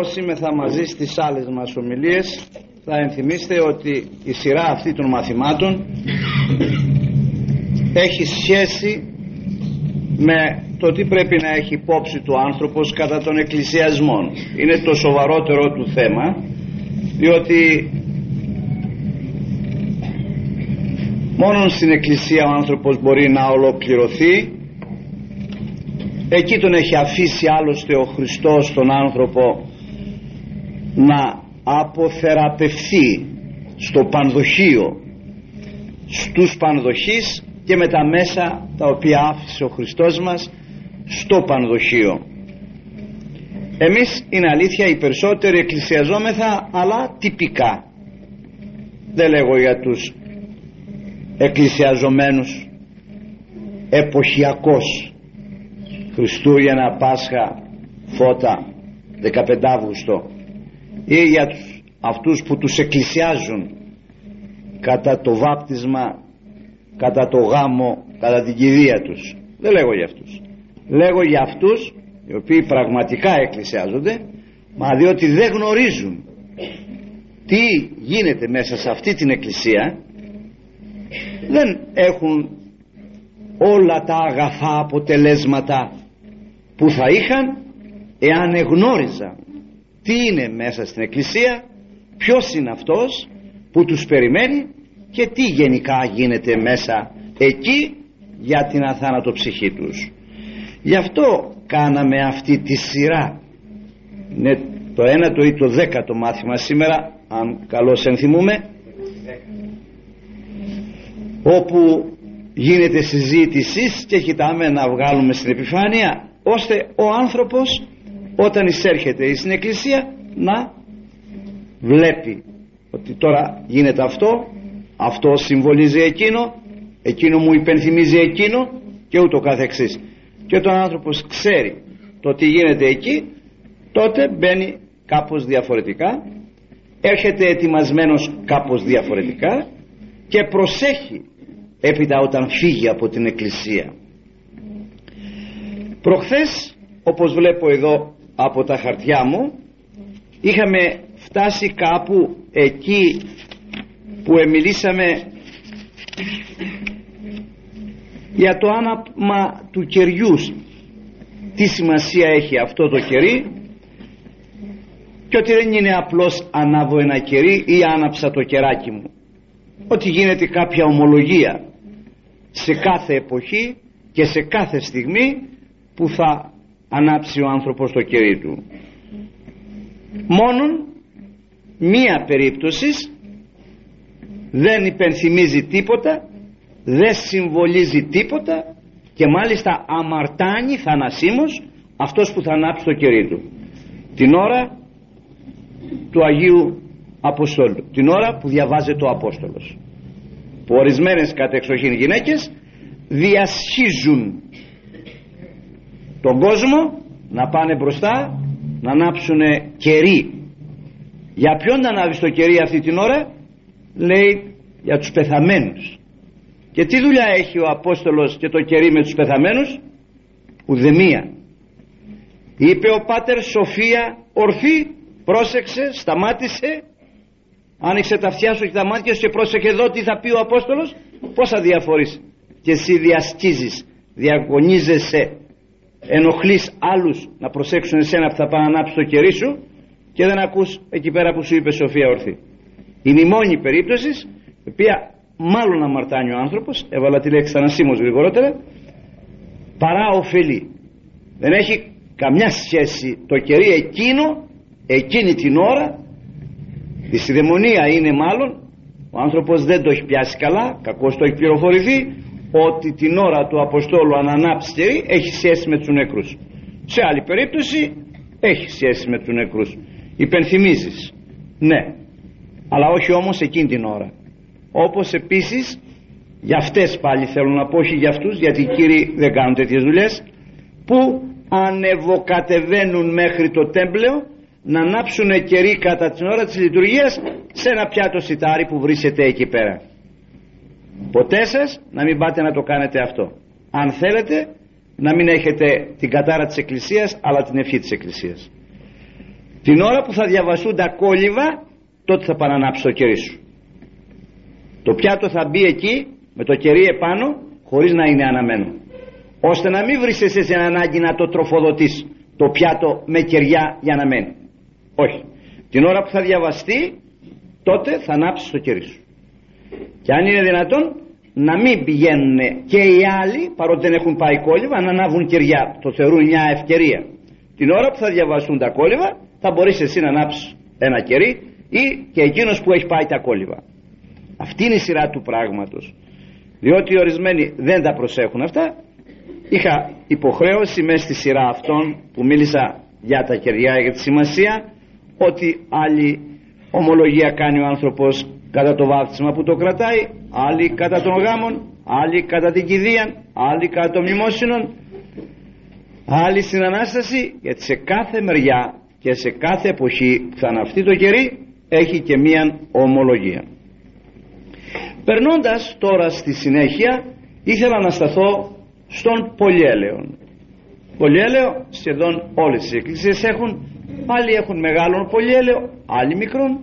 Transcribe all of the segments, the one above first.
Όσοι θα μαζί στις άλλες μας ομιλίες θα ενθυμίστε ότι η σειρά αυτή των μαθημάτων έχει σχέση με το τι πρέπει να έχει υπόψη του άνθρωπος κατά των εκκλησιασμών. Είναι το σοβαρότερο του θέμα διότι μόνο στην εκκλησία ο άνθρωπος μπορεί να ολοκληρωθεί εκεί τον έχει αφήσει άλλωστε ο Χριστός τον άνθρωπο να αποθεραπευθεί στο πανδοχείο στους πανδοχείς και με τα μέσα τα οποία άφησε ο Χριστός μας στο πανδοχείο. Εμείς είναι αλήθεια οι περισσότεροι εκκλησιαζόμεθα αλλά τυπικά. Δεν λέγω για τους εκκλησιαζομένους εποχιακός Χριστούγεννα, Πάσχα, Φώτα 15 Αύγουστο ή για τους, αυτούς που τους εκκλησιάζουν κατά το βάπτισμα κατά το γάμο κατά την κηδεία τους. Δεν λέγω για αυτούς. Λέγω για αυτούς οι οποίοι πραγματικά εκκλησιάζονται μα διότι δεν γνωρίζουν τι γίνεται μέσα σε αυτή την εκκλησία δεν έχουν όλα τα αγαθά αποτελέσματα που θα είχαν εάν εγνώριζαν τι είναι μέσα στην εκκλησία ποιος είναι αυτός που τους περιμένει και τι γενικά γίνεται μέσα εκεί για την αθάνατο ψυχή τους. Γι' αυτό κάναμε αυτή τη σειρά. Είναι το ένατο ή το δέκατο μάθημα σήμερα αν καλώς ενθυμούμε όπου γίνεται συζήτηση και κοιτάμε να βγάλουμε στην επιφάνεια ώστε ο άνθρωπος όταν εισέρχεται στην εκκλησία να βλέπει ότι τώρα γίνεται αυτό αυτό συμβολίζει εκείνο εκείνο μου υπενθυμίζει εκείνο και ούτω καθεξής. Και όταν ο άνθρωπος ξέρει το τι γίνεται εκεί τότε μπαίνει κάπως διαφορετικά έρχεται ετοιμασμένος κάπως διαφορετικά και προσέχει έπειτα όταν φύγει από την εκκλησία. Προχθές όπως βλέπω εδώ από τα χαρτιά μου. Είχαμε φτάσει κάπου εκεί που εμιλήσαμε για το άναμα του κεριού. Τι σημασία έχει αυτό το κερί και ότι δεν είναι απλώς ανάβω ένα κερί ή άναψα το κεράκι μου. Ότι γίνεται κάποια ομολογία σε κάθε εποχή και σε κάθε στιγμή που θα ανάψει ο άνθρωπος το κερί του. Μόνον μία περίπτωσης δεν υπενθυμίζει τίποτα δεν συμβολίζει τίποτα και μάλιστα αμαρτάνει θανασίμως αυτός που θα ανάψει το κερί του. Την ώρα του Αγίου Αποστόλου την ώρα που διαβάζεται ο Απόστολος. Που ορισμένες κατεξοχήν γυναίκες διασχίζουν τον κόσμο να πάνε μπροστά να ανάψουν κερί. Για ποιον να ανάβεις το κερί αυτή την ώρα; Λέει για τους πεθαμένους. Και τι δουλειά έχει ο Απόστολος και το κερί με τους πεθαμένους; Ουδεμία. Είπε ο Πάτερ Σοφία ορθή πρόσεξε σταμάτησε άνοιξε τα αυτιά σου και τα μάτια σου και πρόσεχε εδώ τι θα πει ο Απόστολος πως θα διαφορείς και εσύ διασκίζεις διαγωνίζεσαι ενοχλείς άλλους να προσέξουν εσένα που θα πάνε να ανάψει το κερί σου και δεν ακούς εκεί πέρα που σου είπε Σοφία ορθή. Είναι η μόνη περίπτωσης η οποία μάλλον αμαρτάνει ο άνθρωπος έβαλα τη λέξη ανασύμως γρηγορότερα παρά ωφελεί δεν έχει καμιά σχέση το κερί εκείνο εκείνη την ώρα. Η συνδαιμονία είναι μάλλον ο άνθρωπος δεν το έχει πιάσει καλά κακώς το έχει πληροφορηθεί ότι την ώρα του Αποστόλου αν ανάψει κερί έχει σχέση με τους νεκρούς. Σε άλλη περίπτωση έχει σχέση με τους νεκρούς. Υπενθυμίζεις. Ναι. Αλλά όχι όμως εκείνη την ώρα. Όπως επίσης για αυτές πάλι θέλω να πω όχι για αυτούς γιατί οι κύριοι δεν κάνουν τέτοιες δουλειές που ανεβοκατεβαίνουν μέχρι το τέμπλεο να ανάψουν κερί κατά την ώρα της λειτουργίας σε ένα πιάτο σιτάρι που βρίσκεται εκεί πέρα ποτέ σας να μην πάτε να το κάνετε αυτό. Αν θέλετε να μην έχετε την κατάρα της Εκκλησίας αλλά την ευχή της Εκκλησίας. Την ώρα που θα διαβαστούν τα κόλληβα τότε θα παρανάψει το κερί σου. Το πιάτο θα μπει εκεί με το κερί επάνω χωρίς να είναι αναμένο. Ώστε να μην βρεις εσύ σε ανάγκη να το τροφοδοτείς το πιάτο με κεριά για να μένει. Όχι. Την ώρα που θα διαβαστεί τότε θα ανάψεις το κερί σου και αν είναι δυνατόν να μην πηγαίνουν και οι άλλοι παρότι δεν έχουν πάει κόλληβα να ανάβουν κεριά. Το θεωρούν μια ευκαιρία. Την ώρα που θα διαβαστούν τα κόλληβα θα μπορείς εσύ να ανάψεις ένα κερί ή και εκείνος που έχει πάει τα κόλληβα. Αυτή είναι η σειρά του πράγματος. Διότι ορισμένοι δεν τα προσέχουν αυτά. Είχα υποχρέωση μέσα στη σειρά αυτών που μίλησα για τα κεριά για τη σημασία ότι άλλη ομολογία κάνει ο άνθρωπος κατά το βάφτισμα που το κρατάει άλλοι κατά των γάμων άλλοι κατά την κηδεία άλλοι κατά των μνημόσυνων άλλοι στην Ανάσταση γιατί σε κάθε μεριά και σε κάθε εποχή που θα αναυτεί το κερί έχει και μία ομολογία. Περνώντας τώρα στη συνέχεια ήθελα να σταθώ στον πολυέλαιο πολυέλαιο σχεδόν όλες οι εκκλησίες έχουν άλλοι έχουν μεγάλον πολυέλαιο άλλοι μικρόν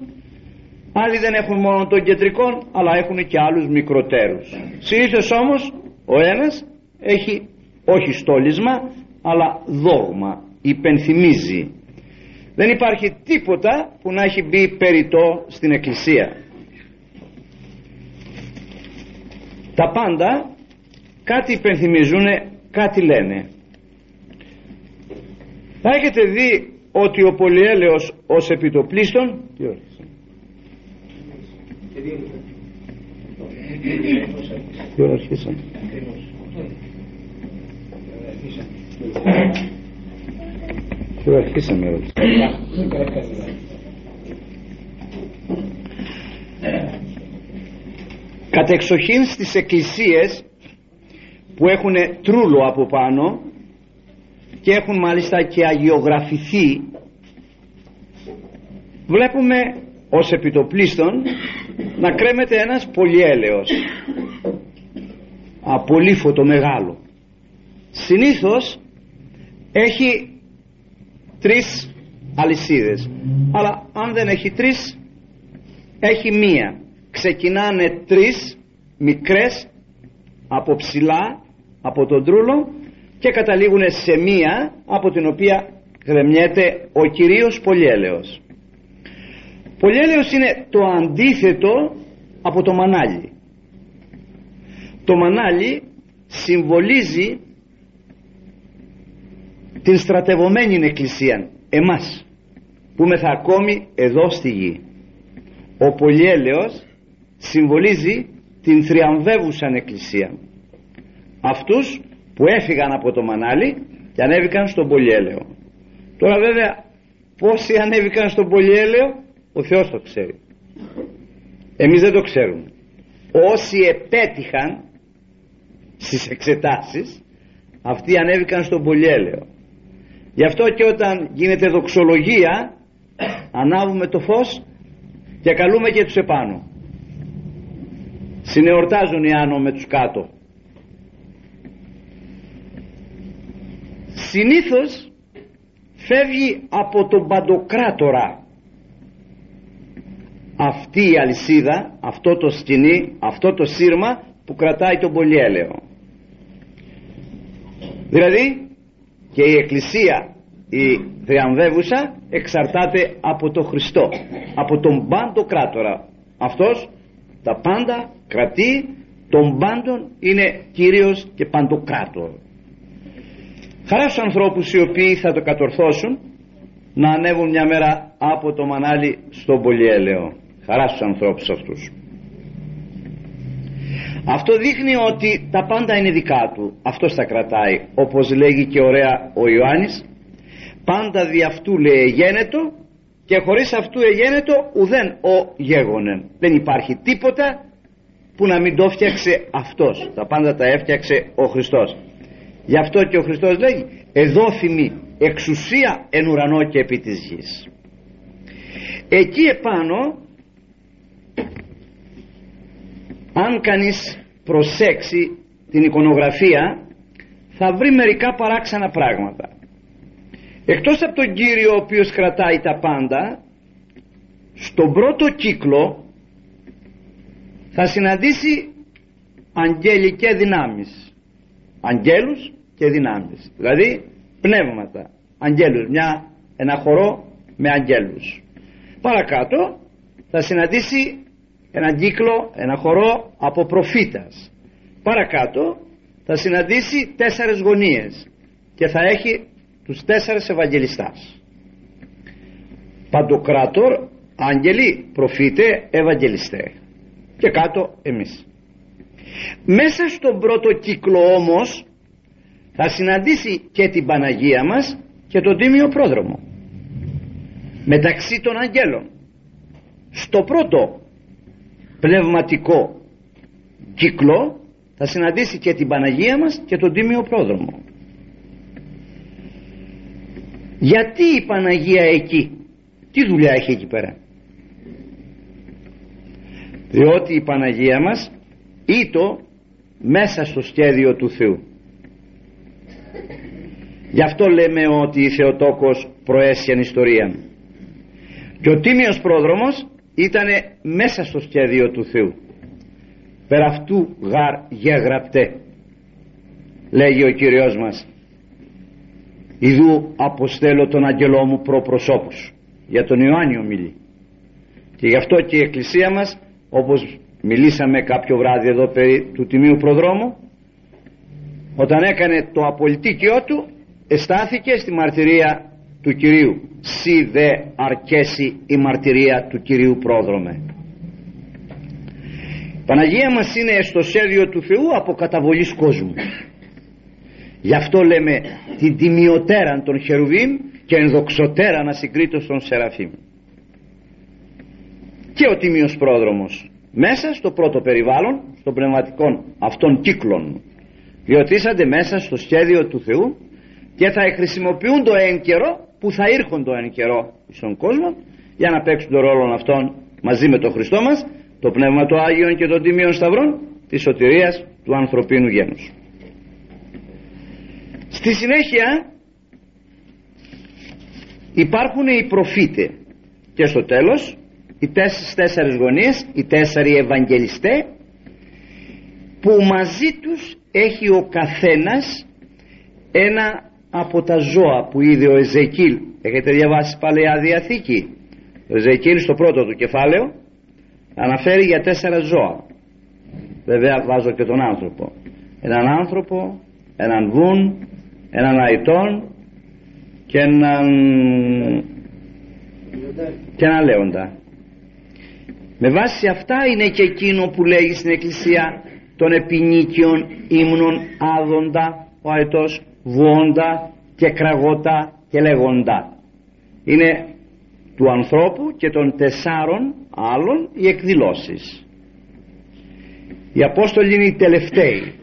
άλλοι δεν έχουν μόνο των κεντρικών αλλά έχουν και άλλους μικροτέρους. Συνήθως όμως ο ένας έχει όχι στόλισμα αλλά δόγμα υπενθυμίζει. Δεν υπάρχει τίποτα που να έχει μπει περιττό στην εκκλησία. Τα πάντα κάτι υπενθυμίζουν κάτι λένε. Θα έχετε δει ότι ο πολυέλεος ως επιτοπλίστων τι τι ώρα αρχίσαμε τι ώρα αρχίσαμε κατεξοχήν στις εκκλησίες που έχουν τρούλο από πάνω και έχουν μάλιστα και αγιογραφηθεί βλέπουμε ως επιτοπλίστων να κρέμεται ένας πολυέλεος. Απολύφωτο μεγάλο. Συνήθως έχει τρεις αλυσίδες. Αλλά αν δεν έχει τρεις έχει μία. Ξεκινάνε τρεις μικρές από ψηλά από τον τρούλο και καταλήγουν σε μία από την οποία κρεμιέται ο κυρίως πολυέλεος πολυέλεος είναι το αντίθετο από το μανάλι. Το μανάλι συμβολίζει την στρατευωμένη εκκλησία εμάς που είμαστε ακόμη εδώ στη γη. Ο πολυέλεος συμβολίζει την θριαμβεύουσαν εκκλησία. Αυτούς που έφυγαν από το μανάλι και ανέβηκαν στον πολυέλαιο τώρα βέβαια πόσοι ανέβηκαν στον πολυέλαιο ο Θεός το ξέρει. Εμείς δεν το ξέρουμε. Όσοι επέτυχαν στις εξετάσεις αυτοί ανέβηκαν στον πολυέλαιο γι' αυτό και όταν γίνεται δοξολογία ανάβουμε το φως και καλούμε και τους επάνω. Συνεορτάζουν οι άνω με τους κάτω. Συνήθως φεύγει από τον παντοκράτορα αυτή η αλυσίδα αυτό το σκηνή αυτό το σύρμα που κρατάει τον πολυέλαιο. Δηλαδή και η εκκλησία η θριαμβεύουσα εξαρτάται από τον Χριστό από τον παντοκράτορα αυτός τα πάντα κρατεί των πάντων είναι κύριος και παντοκράτορ χαράς στους ανθρώπους οι οποίοι θα το κατορθώσουν να ανέβουν μια μέρα από το μανάλι στον πολυέλαιο χαρά στους ανθρώπους αυτούς. Αυτό δείχνει ότι τα πάντα είναι δικά του. Αυτός τα κρατάει. Όπως λέγει και ωραία ο Ιωάννης πάντα δι' αυτού λέει γένετο και χωρίς αυτού εγένετο ουδέν ο γέγονεν δεν υπάρχει τίποτα που να μην το φτιάξε αυτός. Τα πάντα τα έφτιαξε ο Χριστός. Γι' αυτό και ο Χριστός λέει εδόθημη εξουσία εν ουρανό και επί της γης εκεί επάνω αν κανείς προσέξει την εικονογραφία θα βρει μερικά παράξενα πράγματα. Εκτός από τον Κύριο ο οποίος κρατάει τα πάντα στον πρώτο κύκλο θα συναντήσει αγγέλικες δυνάμεις. Αγγέλους και δυνάμεις. Δηλαδή πνεύματα. Αγγέλους. Μια, ένα χορό με αγγέλους. Παρακάτω θα συναντήσει ένα κύκλο, ένα χορό από προφήτας. Παρακάτω θα συναντήσει τέσσερες γωνίες και θα έχει τους τέσσερες Ευαγγελιστάς. Παντοκράτορ άγγελοι, προφήτε, Ευαγγελιστέ. Και κάτω εμείς. Μέσα στον πρώτο κύκλο όμως θα συναντήσει και την Παναγία μας και τον Τίμιο Πρόδρομο. Μεταξύ των αγγέλων. Στο πρώτο πνευματικό κύκλο θα συναντήσει και την Παναγία μας και τον Τίμιο Πρόδρομο. Γιατί η Παναγία εκεί; Τι δουλειά έχει εκεί πέρα; Διότι η Παναγία μας ήτο μέσα στο σχέδιο του Θεού. Γι' αυτό λέμε ότι η Θεοτόκος προέσιαν ιστορία. Και ο Τίμιος Πρόδρομος ήταν μέσα στο σχέδιο του Θεού. Πέρα αυτού γαρ γεγραπτέ λέγει ο Κύριος μας. Ιδού αποστέλω τον αγγελό μου προπροσώπους. Για τον Ιωάννιο μιλεί. Και γι' αυτό και η Εκκλησία μας όπως μιλήσαμε κάποιο βράδυ εδώ περί του Τιμίου Προδρόμου όταν έκανε το απολυτίκιο του εστάθηκε στη μαρτυρία του Κυρίου «Σι δε αρκέσει η μαρτυρία του Κυρίου Πρόδρομε». Παναγία μας είναι στο σχέδιο του Θεού από καταβολής κόσμου. Γι' αυτό λέμε την τιμιωτέραν των χερουβίμ και ενδοξωτέραν ασυγκρίτως των σεραφείμ. Και ο τίμιος πρόδρομος μέσα στο πρώτο περιβάλλον, των πνευματικών αυτών κύκλων διότι είσατε μέσα στο σχέδιο του Θεού και θα χρησιμοποιούν το εν καιρό που θα ήρχον το εν καιρό στον κόσμο για να παίξουν τον ρόλο αυτών μαζί με τον Χριστό μας το Πνεύμα του Άγιον και των Τιμίων Σταυρών της σωτηρίας του ανθρωπίνου γένους. Στη συνέχεια υπάρχουν οι προφήτε και στο τέλος οι τέσσερις, τέσσερις γωνίες οι τέσσερι Ευαγγελιστέ που μαζί τους έχει ο καθένας ένα από τα ζώα που είδε ο Εζεκίλ. Έχετε διαβάσει Παλαιά Διαθήκη ο Εζεκίλ στο πρώτο του κεφάλαιο αναφέρει για τέσσερα ζώα. Βέβαια βάζω και τον άνθρωπο. Έναν άνθρωπο έναν βουν έναν αϊτόν και έναν και έναν λέοντα. Με βάση αυτά είναι και εκείνο που λέγει στην εκκλησία των επινίκιων ύμνων άδοντα ο αετός βουόντα και κραγότα και λέγοντα. Είναι του ανθρώπου και των τεσσάρων άλλων οι εκδηλώσεις. Οι Απόστολοι είναι οι τελευταίοι.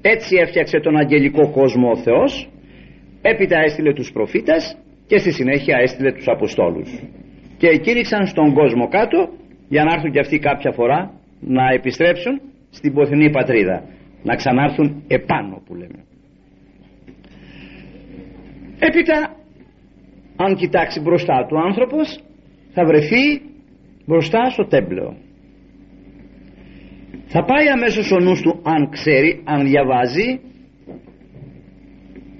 Έτσι έφτιαξε τον αγγελικό κόσμο ο Θεός έπειτα έστειλε τους προφήτες και στη συνέχεια έστειλε τους Αποστόλους. Και εκήρυξαν στον κόσμο κάτω για να έρθουν και αυτοί κάποια φορά να επιστρέψουν στην ποθηνή πατρίδα να ξανάρθουν επάνω που λέμε. Έπειτα αν κοιτάξει μπροστά του άνθρωπος θα βρεθεί μπροστά στο τέμπλεο. Θα πάει αμέσως ο νους του αν ξέρει, αν διαβάζει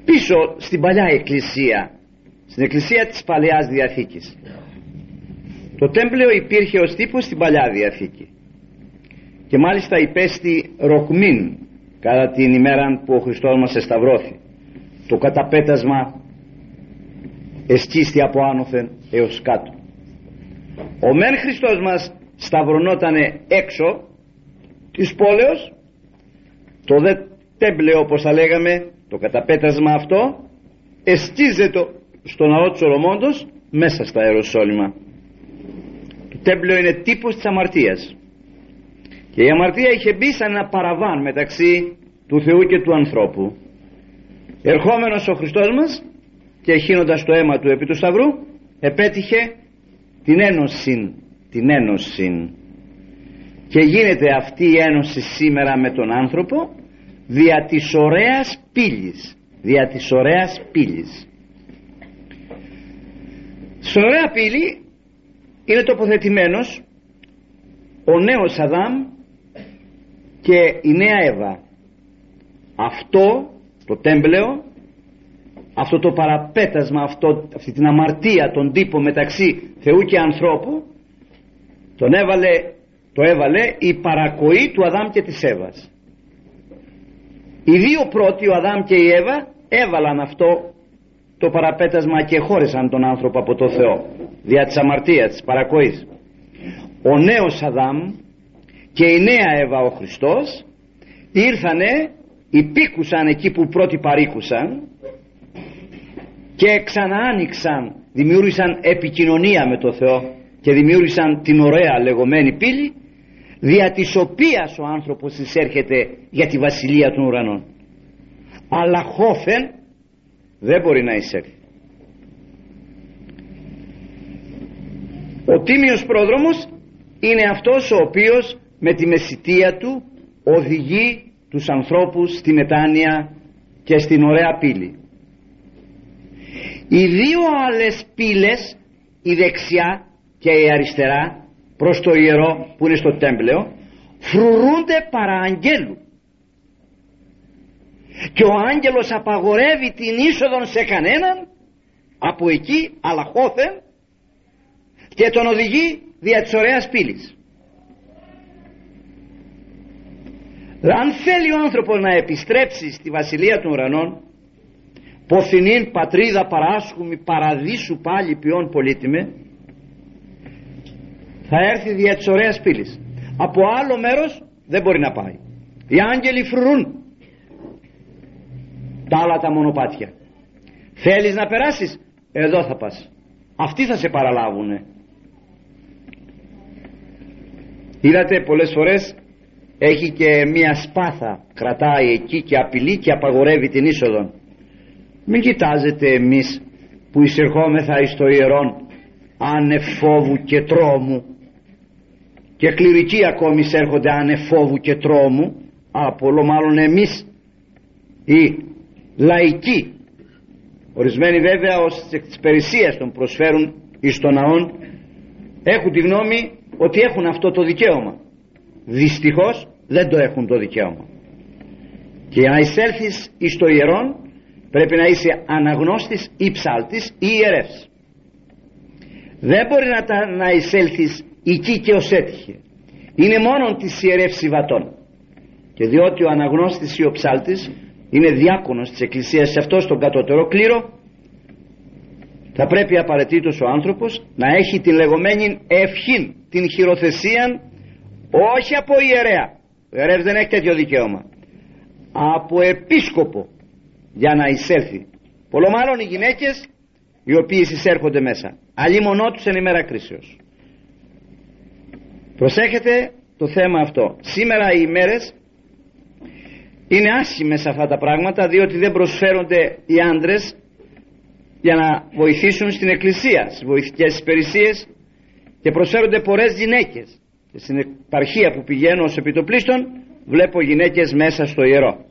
πίσω στην παλιά εκκλησία στην εκκλησία της Παλαιάς Διαθήκης. Το τέμπλεο υπήρχε ως τύπος στην Παλιά Διαθήκη. Και μάλιστα υπέστη ροκμήν κατά την ημέρα που ο Χριστός μας εσταυρώθη. Το καταπέτασμα εσκίστη από άνωθεν έως κάτω. Ο μεν Χριστός μας σταυρωνότανε έξω της πόλεως. Το δε τέμπλεο όπως θα λέγαμε το καταπέτασμα αυτό εσκίζεται στο ναό του Σολομώντος μέσα στα Αεροσόλυμα το τέμπλεο είναι τύπος της αμαρτίας και η αμαρτία είχε μπει σαν ένα παραβάν μεταξύ του Θεού και του ανθρώπου. Ερχόμενος ο Χριστός μας και εχύνοντας το αίμα του επί του Σταυρού επέτυχε την ένωση την ένωση και γίνεται αυτή η ένωση σήμερα με τον άνθρωπο δια της ωραίας πύλης δια της ωραίας πύλης. Στον ωραία πύλη είναι τοποθετημένος ο νέος Αδάμ και η νέα Εύα. Αυτό το τέμπλεο, αυτό το παραπέτασμα, αυτό, αυτή την αμαρτία, τον τύπο μεταξύ Θεού και ανθρώπου, τον έβαλε, το έβαλε η παρακοή του Αδάμ και της Εύας. Οι δύο πρώτοι, ο Αδάμ και η Εύα, έβαλαν αυτό το παραπέτασμα και χώρισαν τον άνθρωπο από το Θεό δια της αμαρτίας, της παρακοής. Ο νέος Αδάμ και η νέα Εύα ο Χριστός ήρθανε, υπήκουσαν εκεί που πρώτοι παρήκουσαν και ξανά άνοιξαν, δημιούργησαν επικοινωνία με το Θεό και δημιούργησαν την ωραία λεγόμενη πύλη δια της οποίας ο άνθρωπος εισέρχεται για τη βασιλεία των ουρανών. Αλλά χώθεν δεν μπορεί να εισέλθει. Ο τίμιος πρόδρομος είναι αυτός ο οποίος με τη μεσητεία του οδηγεί τους ανθρώπους στη μετάνοια και στην ωραία πύλη. Οι δύο άλλες πύλες η δεξιά και η αριστερά προς το ιερό που είναι στο τέμπλεο φρουρούνται παρά αγγέλου. Και ο άγγελος απαγορεύει την είσοδο σε κανέναν από εκεί αλαχώθεν και τον οδηγεί δια της ωραίας πύλης αν θέλει ο άνθρωπος να επιστρέψει στη βασιλεία των ουρανών ποθηνήν πατρίδα παράσχουμη παραδείσου πάλι ποιόν πολύτιμε θα έρθει δια της ωραίας πύλης. Από άλλο μέρος δεν μπορεί να πάει. Οι άγγελοι φρουρούν τα άλλα τα μονοπάτια. Θέλεις να περάσεις εδώ θα πας. Αυτοί θα σε παραλάβουνε. Είδατε πολλές φορές έχει και μία σπάθα. Κρατάει εκεί και απειλεί και απαγορεύει την είσοδο. Μην κοιτάζετε εμείς που εισερχόμεθα εις το ιερόν ανεφόβου και τρόμου. Και κληρικοί ακόμη έρχονται ανεφόβου και τρόμου από μάλλον εμείς οι λαϊκοί. Ορισμένοι βέβαια ως της περισσίας των προσφέρουν εις των ναών έχουν τη γνώμη ότι έχουν αυτό το δικαίωμα. Δυστυχώς δεν το έχουν το δικαίωμα. Και για να εισέλθεις εις το ιερόν πρέπει να είσαι αναγνώστης ή ψάλτης ή ιερεύς. Δεν μπορεί να, τα, να εισέλθεις εκεί και ως έτυχε. Είναι μόνο της ιερεύς συμβατών και διότι ο αναγνώστης ή ο ψάλτης είναι διάκονος της Εκκλησίας σε αυτό στον κατώτερο κλήρο θα πρέπει απαραίτητος ο άνθρωπος να έχει την λεγόμενη ευχήν την χειροθεσία όχι από ιερέα ο ιερεύς δεν έχει τέτοιο δικαίωμα. Από επίσκοπο για να εισέλθει. Πολλο μάλλον οι γυναίκες οι οποίες εισέρχονται μέσα. Αλλή μονό τους εν ημέρα κρίσεως. Προσέχετε το θέμα αυτό. Σήμερα οι ημέρες είναι άσχημες αυτά τα πράγματα διότι δεν προσφέρονται οι άντρες για να βοηθήσουν στην εκκλησία στις βοηθικές υπηρεσίες και προσφέρονται πολλές γυναίκες. και στην επαρχία που πηγαίνω ως επιτοπλίστων βλέπω γυναίκες μέσα στο ιερό.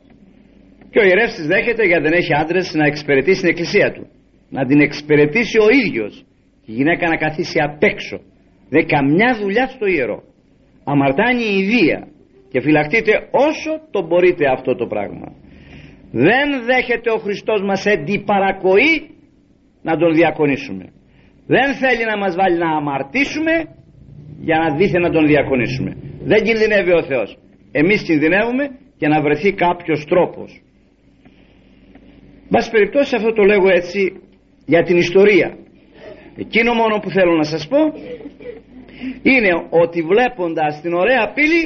Και ο ιερεύς τις δέχεται γιατί δεν έχει άντρες να εξυπηρετήσει την εκκλησία του. Να την εξυπηρετήσει ο ίδιος. Η γυναίκα να καθίσει απ' έξω. Δεν καμιά δουλειά στο ιερό. Αμαρτάνει η ιδία και φυλαχτείτε όσο το μπορείτε αυτό το πράγμα. Δεν δέχεται ο Χριστός μας εντυπαρακοή να τον διακονήσουμε. Δεν θέλει να μας βάλει να αμαρτήσουμε για να δίθεν να τον διακονήσουμε. Δεν κινδυνεύει ο Θεός. Εμείς κινδυνεύουμε και να βρεθεί κάποιος τρόπος. Μπας περιπτώσει αυτό το λέγω έτσι για την ιστορία. Εκείνο μόνο που θέλω να σας πω είναι ότι βλέποντας την ωραία πύλη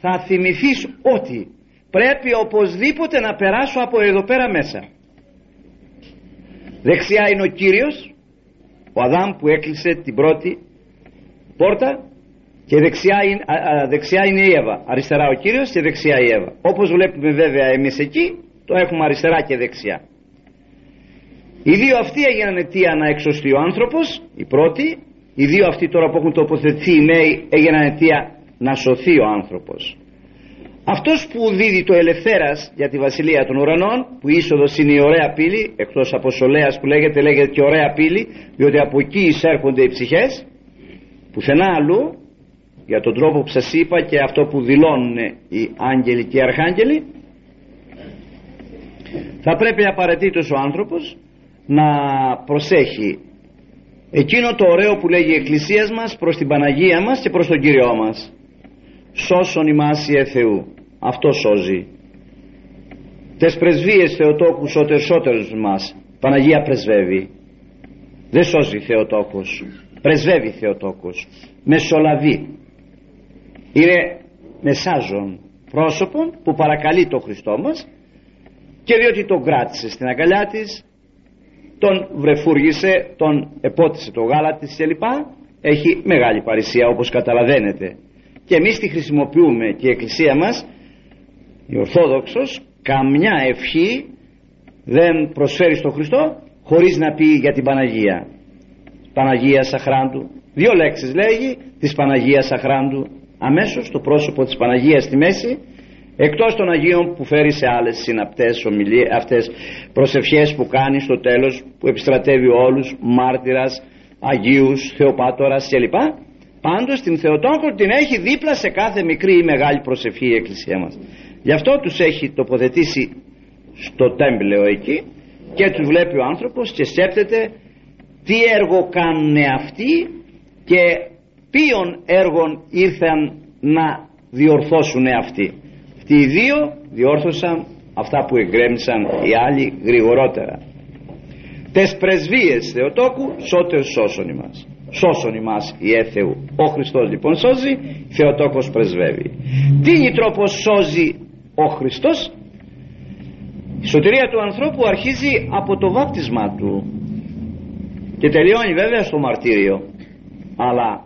θα θυμηθείς ότι πρέπει οπωσδήποτε να περάσω από εδώ πέρα μέσα. Δεξιά είναι ο Κύριος ο Αδάμ που έκλεισε την πρώτη πόρτα και δεξιά είναι, α, δεξιά είναι η Εύα. Αριστερά ο Κύριος και δεξιά η Εύα. Όπως βλέπουμε βέβαια εμείς εκεί το έχουμε αριστερά και δεξιά. Οι δύο αυτοί έγιναν αιτία να εξωστεί ο άνθρωπος οι πρώτοι. Οι δύο αυτοί τώρα που έχουν τοποθετηθεί οι νέοι έγιναν αιτία να σωθεί ο άνθρωπος. Αυτός που δίδει το ελευθέρας για τη βασιλεία των ουρανών που η είσοδος είναι η ωραία πύλη εκτός από Σολέας που λέγεται λέγεται και ωραία πύλη διότι από εκεί εισέρχονται οι ψυχές πουθενά αλλού για τον τρόπο που σας είπα και αυτό που δηλώνουν οι άγγελοι και οι αρχάγγελοι θα πρέπει απαραίτητος ο άνθρωπος να προσέχει εκείνο το ωραίο που λέγει η Εκκλησίας μας προς την Παναγία μας και προς τον Κύριό μας. Σώσον ημάς η Θεού αυτό σώζει. Τες πρεσβείες Θεοτόκους ο τερσότερος μας Παναγία πρεσβεύει. Δεν σώζει Θεοτόκος πρεσβεύει Θεοτόκος. Μεσολαβεί είναι μεσάζων πρόσωπων που παρακαλεί το Χριστό μας και διότι τον κράτησε στην αγκαλιά της τον βρεφούργησε, τον επότισε το γάλα της κλπ. Έχει μεγάλη παρησία όπως καταλαβαίνετε. Και εμείς τη χρησιμοποιούμε και η Εκκλησία μας η Ορθόδοξος καμιά ευχή δεν προσφέρει στον Χριστό χωρίς να πει για την Παναγία. Παναγία Σαχράντου. Δύο λέξεις λέγει της Παναγίας Σαχράντου αμέσως το πρόσωπο της Παναγίας στη μέση εκτός των Αγίων που φέρει σε άλλες συναπτές ομιλίες, αυτές προσευχές που κάνει στο τέλος που επιστρατεύει όλους μάρτυρας, Αγίους, Θεοπάτορας κλπ. Πάντως την Θεοτόκο την έχει δίπλα σε κάθε μικρή ή μεγάλη προσευχή η Εκκλησία μας. Γι' αυτό τους έχει τοποθετήσει στο τέμπλεο εκεί και τους βλέπει ο άνθρωπος και σκέπτεται τι έργο κάνουν αυτοί και ποιον έργων ήρθαν να διορθώσουν αυτοί. Αυτοί οι δύο διόρθωσαν αυτά που εγκρέμισαν οι άλλοι γρηγορότερα. Τες πρεσβείες Θεοτόκου σώτερ σώσον ημάς. Σώσον ημάς η Θεού. Ο Χριστός λοιπόν σώζει Θεοτόκος πρεσβεύει. Τι είναι τρόπος σώζει ο Χριστός; Η σωτηρία του ανθρώπου αρχίζει από το βάπτισμά του. Και τελειώνει βέβαια στο μαρτύριο. Αλλά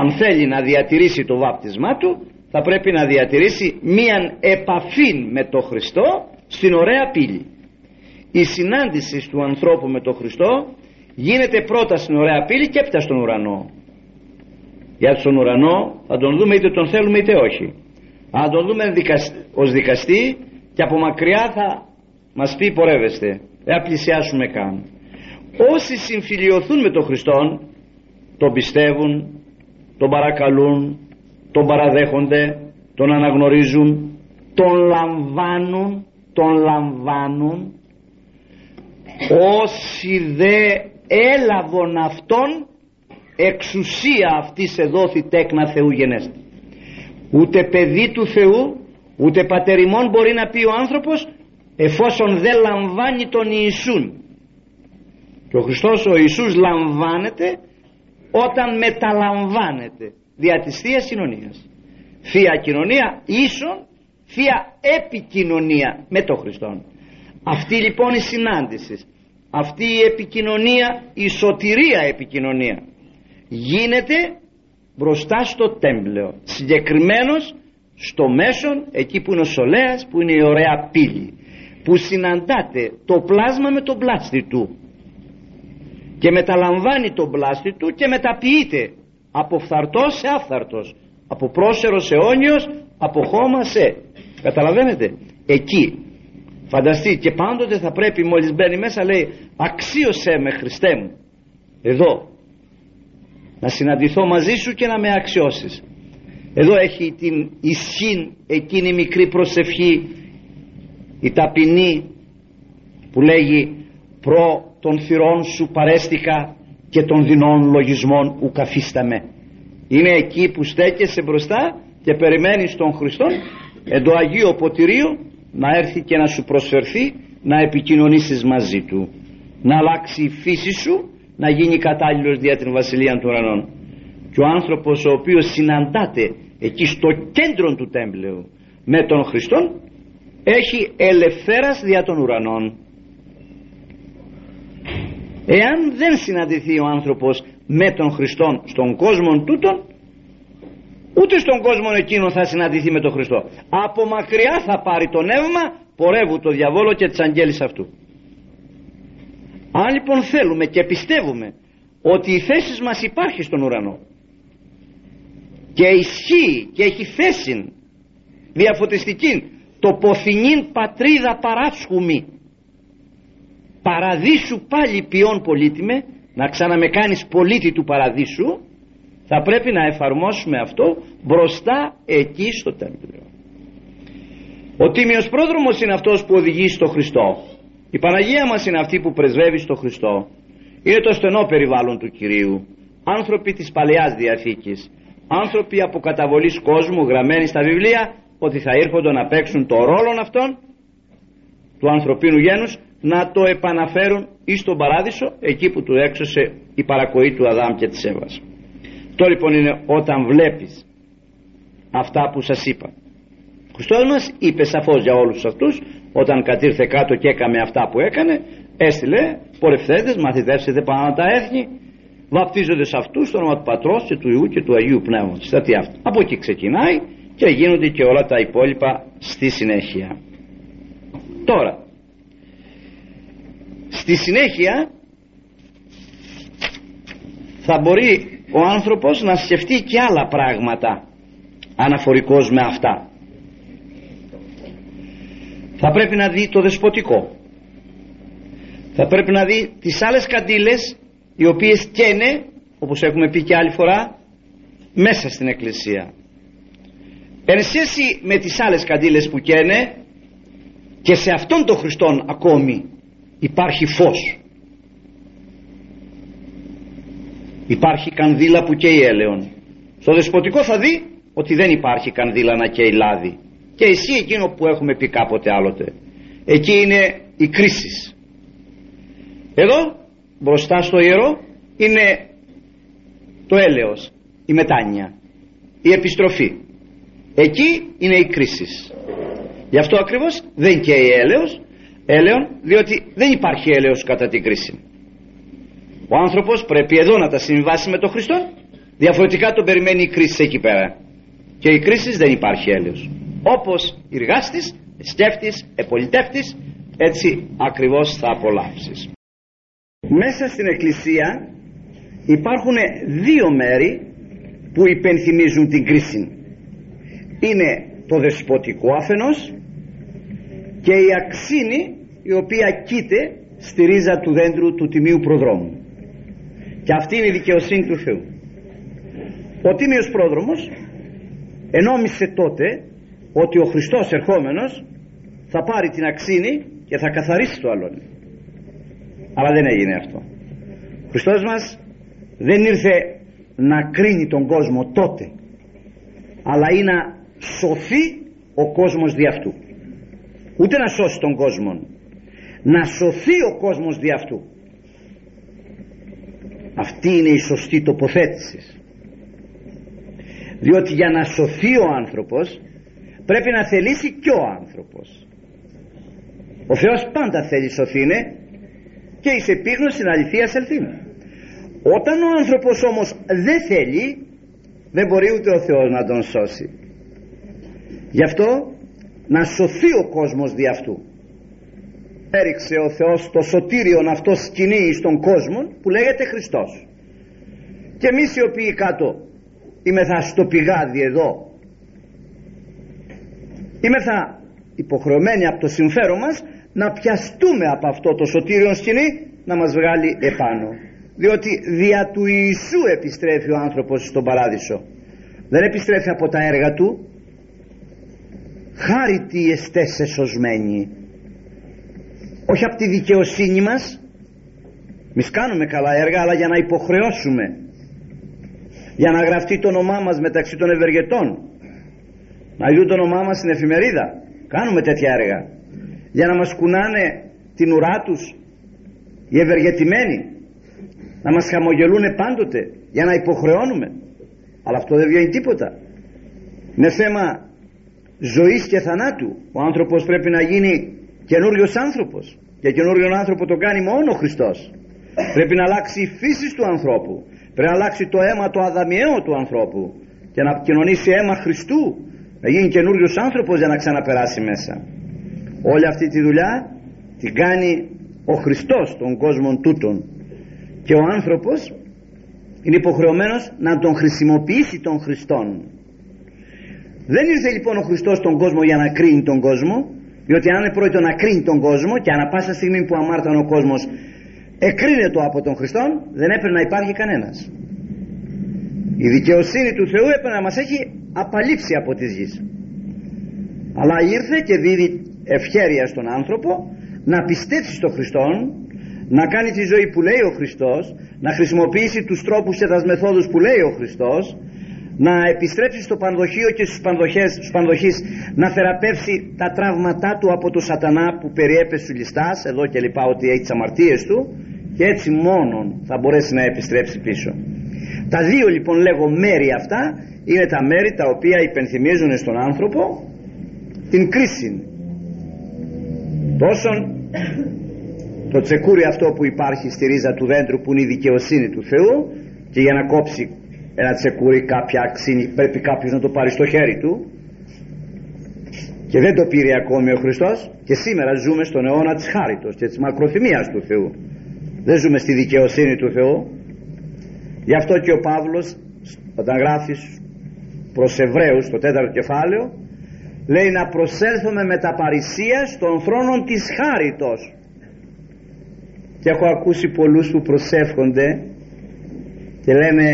αν θέλει να διατηρήσει το βάπτισμά του θα πρέπει να διατηρήσει μίαν επαφή με το Χριστό στην ωραία πύλη. Η συνάντηση του ανθρώπου με το Χριστό γίνεται πρώτα στην ωραία πύλη και έπειτα στον ουρανό. Για τον ουρανό θα τον δούμε είτε τον θέλουμε είτε όχι. Αν τον δούμε ως δικαστή και από μακριά θα μας πει πορεύεστε δεν θα πλησιάσουμε καν. Όσοι συμφιλιωθούν με τον Χριστόν τον πιστεύουν τον παρακαλούν τον παραδέχονται τον αναγνωρίζουν τον λαμβάνουν τον λαμβάνουν. Όσοι δε έλαβον αυτόν εξουσία αυτής σε δόθη τέκνα Θεού γενέστη. Ούτε παιδί του Θεού ούτε πατεριμόν μπορεί να πει ο άνθρωπος εφόσον δεν λαμβάνει τον Ιησούν. Και ο Χριστός ο Ιησούς λαμβάνεται όταν μεταλαμβάνεται. Δια της Θείας Κοινωνίας. Θεία Κοινωνία ίσον Θεία Επικοινωνία με τον Χριστό αυτή λοιπόν η συνάντηση αυτή η επικοινωνία η σωτηρία επικοινωνία γίνεται μπροστά στο τέμπλεο. Συγκεκριμένος στο μέσον εκεί που είναι ο Σολέας που είναι η ωραία πύλη που συναντάται το πλάσμα με τον πλάστη του και μεταλαμβάνει τον πλάστη του και μεταποιείται. Από φθαρτός σε άφθαρτος. Από πρόσερο σε όνιος. Από χώμα σε. Καταλαβαίνετε; Εκεί. Φανταστεί και πάντοτε θα πρέπει μόλις μπαίνει μέσα λέει αξίωσέ με Χριστέ μου εδώ. Να συναντηθώ μαζί σου και να με αξιώσεις. Εδώ έχει την ισχύ εκείνη η μικρή προσευχή η ταπεινή που λέγει προ των θυρών σου παρέστηκα και των δεινών λογισμών ου καθίσταμε είναι εκεί που στέκεσαι μπροστά και περιμένεις τον Χριστό εν το Αγίο Ποτηρίο να έρθει και να σου προσφερθεί να επικοινωνήσεις μαζί του. Να αλλάξει η φύση σου να γίνει κατάλληλος δια την Βασιλεία των Ουρανών. Και ο άνθρωπος ο οποίος συναντάται εκεί στο κέντρο του τέμπλεου με τον Χριστό έχει ελευθέρας δια των ουρανών εάν δεν συναντηθεί ο άνθρωπος με τον Χριστό στον κόσμο τούτον ούτε στον κόσμο εκείνο θα συναντηθεί με τον Χριστό. Από μακριά θα πάρει το νεύμα πορεύου το διαβόλο και τις αγγέλης αυτού. Αν λοιπόν θέλουμε και πιστεύουμε ότι η θέση μας υπάρχει στον ουρανό και ισχύει και έχει θέση διαφωτιστική το ποθηνήν πατρίδα παράσχουμη παραδείσου πάλι ποιόν πολίτημε να ξαναμε κάνεις πολίτη του παραδείσου θα πρέπει να εφαρμόσουμε αυτό μπροστά εκεί στο τέμπλιο ο τίμιος πρόδρομος είναι αυτός που οδηγεί στο Χριστό. Η Παναγία μας είναι αυτή που πρεσβεύει στο Χριστό. Είναι το στενό περιβάλλον του Κυρίου. Άνθρωποι της Παλαιάς Διαθήκης. Άνθρωποι από καταβολής κόσμου γραμμένοι στα βιβλία ότι θα ήρχονται να παίξουν το ρόλο αυτών του ανθρωπίνου γένους να το επαναφέρουν εις τον παράδεισο εκεί που του έξωσε η παρακοή του Αδάμ και της Εύας. Το λοιπόν είναι όταν βλέπεις αυτά που σας είπα. Ο Χριστός μας είπε σαφώς για όλους αυτούς όταν κατήρθε κάτω και έκαμε αυτά που έκανε έστειλε πορευθέντες μαθητεύσετε πάνω τα έθνη βαπτίζονται σε αυτούς στο όνομα του Πατρός και του Ιού και του Αγίου Πνεύματος. Από εκεί ξεκινάει και γίνονται και όλα τα υπόλοιπα στη συνέχεια. Τώρα στη συνέχεια θα μπορεί ο άνθρωπος να σκεφτεί και άλλα πράγματα αναφορικός με αυτά. Θα πρέπει να δει το δεσποτικό. Θα πρέπει να δει τις άλλες καντήλες οι οποίες καίνε όπως έχουμε πει και άλλη φορά μέσα στην εκκλησία. Εν σχέση με τις άλλες καντήλες που καίνε και σε αυτόν τον Χριστόν ακόμη υπάρχει φως. Υπάρχει κανδύλα που καίει έλεον. Στο δεσποτικό θα δει ότι δεν υπάρχει κανδύλα να καίει λάδι. Και εσύ εκείνο που έχουμε πει κάποτε άλλοτε. Εκεί είναι η κρίση εδώ μπροστά στο ιερό είναι το έλεος η μετάνοια η επιστροφή. Εκεί είναι η κρίση γι' αυτό ακριβώς δεν καίει έλεος έλεον διότι δεν υπάρχει έλεος κατά την κρίση. Ο άνθρωπος πρέπει εδώ να τα συμβάσει με τον Χριστό. Διαφορετικά τον περιμένει η κρίση εκεί πέρα. Και η κρίση δεν υπάρχει έλεος. Όπως εργάστης, σκέφτης, επολιτεύτης έτσι ακριβώς θα απολαύσεις. Μέσα στην εκκλησία υπάρχουν δύο μέρη που υπενθυμίζουν την κρίση. Είναι το δεσποτικό αφενός και η αξίνη η οποία κοίται στη ρίζα του δέντρου του τιμίου προδρόμου. Και αυτή είναι η δικαιοσύνη του Θεού. Ο τίμιος πρόδρομος ενόμισε τότε ότι ο Χριστός ερχόμενος θα πάρει την αξίνη και θα καθαρίσει το αλόνι αλλά δεν έγινε αυτό. Ο Χριστός μας δεν ήρθε να κρίνει τον κόσμο τότε αλλά ή να σωθεί ο κόσμος δι' αυτού. Ούτε να σώσει τον κόσμο να σωθεί ο κόσμος δι' αυτού. Αυτή είναι η σωστή τοποθέτησης. Διότι για να σωθεί ο άνθρωπος πρέπει να θελήσει και ο άνθρωπος. Ο Θεός πάντα θέλει σωθήνε και εις επίγνωση αληθείας ελθήν όταν ο άνθρωπος όμως δεν θέλει δεν μπορεί ούτε ο Θεός να τον σώσει. Γι' αυτό να σωθεί ο κόσμος δι' αυτού έριξε ο Θεός το σωτήριον αυτό σκηνή στον κόσμο που λέγεται Χριστός. Και εμείς οι οποίοι κάτω είμεθα στο πηγάδι εδώ είμεθα υποχρεωμένοι από το συμφέρον μας να πιαστούμε από αυτό το σωτήριον σκηνή να μας βγάλει επάνω. Διότι δια του Ιησού επιστρέφει ο άνθρωπος στον παράδεισο. Δεν επιστρέφει από τα έργα του. Χάριτοι εστές σωσμένοι όχι από τη δικαιοσύνη μας. Μη κάνουμε καλά έργα αλλά για να υποχρεώσουμε για να γραφτεί το όνομά μας μεταξύ των ευεργετών να γιούν το όνομά μας στην εφημερίδα. Κάνουμε τέτοια έργα. Για να μας κουνάνε την ουρά τους οι ευεργετημένοι. Να μας χαμογελούν πάντοτε για να υποχρεώνουμε. Αλλά αυτό δεν βγαίνει τίποτα. Είναι θέμα ζωής και θανάτου. Ο άνθρωπος πρέπει να γίνει καινούριος άνθρωπος. Και καινούριο άνθρωπο το κάνει μόνο ο Χριστός. Πρέπει να αλλάξει η φύση του ανθρώπου. Πρέπει να αλλάξει το αίμα το αδαμιαίο του ανθρώπου. Και να κοινωνήσει αίμα Χριστού. Να γίνει καινούριος άνθρωπος για να ξαναπεράσει μέσα. Όλη αυτή τη δουλειά την κάνει ο Χριστός των κόσμων τούτων. Και ο άνθρωπος είναι υποχρεωμένος να τον χρησιμοποιήσει τον Χριστόν. Δεν ήρθε λοιπόν ο Χριστός στον κόσμο για να κρίνει τον κόσμο διότι αν είναι πρόκειτο να κρίνει τον κόσμο και ανα πάσα στιγμή που αμάρταν ο κόσμος εκρίνεται από τον Χριστό δεν έπρεπε να υπάρχει κανένας η δικαιοσύνη του Θεού έπρεπε να μας έχει απαλείψει από τη γης. αλλά ήρθε και δίδει ευχέρεια στον άνθρωπο να πιστέψει στον Χριστό να κάνει τη ζωή που λέει ο Χριστός να χρησιμοποιήσει τους τρόπους και τις μεθόδους που λέει ο Χριστός να επιστρέψει στο πανδοχείο και στους, πανδοχές, στους πανδοχείς να θεραπεύσει τα τραύματά του από το σατανά που περιέπεσε του ληστάς εδώ και λοιπά ότι έχει τις αμαρτίες του και έτσι μόνον θα μπορέσει να επιστρέψει πίσω. Τα δύο λοιπόν λέγω μέρη αυτά είναι τα μέρη τα οποία υπενθυμίζουν στον άνθρωπο την κρίση. Τόσο το τσεκούρι αυτό που υπάρχει στη ρίζα του δέντρου που είναι η δικαιοσύνη του Θεού και για να κόψει ένα τσεκούρι κάποια αξίνη πρέπει κάποιος να το πάρει στο χέρι του. Και δεν το πήρε ακόμη ο Χριστός. Και σήμερα ζούμε στον αιώνα της χάριτος και της μακροθυμίας του Θεού. Δεν ζούμε στη δικαιοσύνη του Θεού. Γι' αυτό και ο Παύλος όταν γράφει προς Εβραίους το τέταρτο κεφάλαιο λέει να προσέλθουμε με τα παρησία στον θρόνο της χάριτος. Και έχω ακούσει πολλούς που προσεύχονται και λένε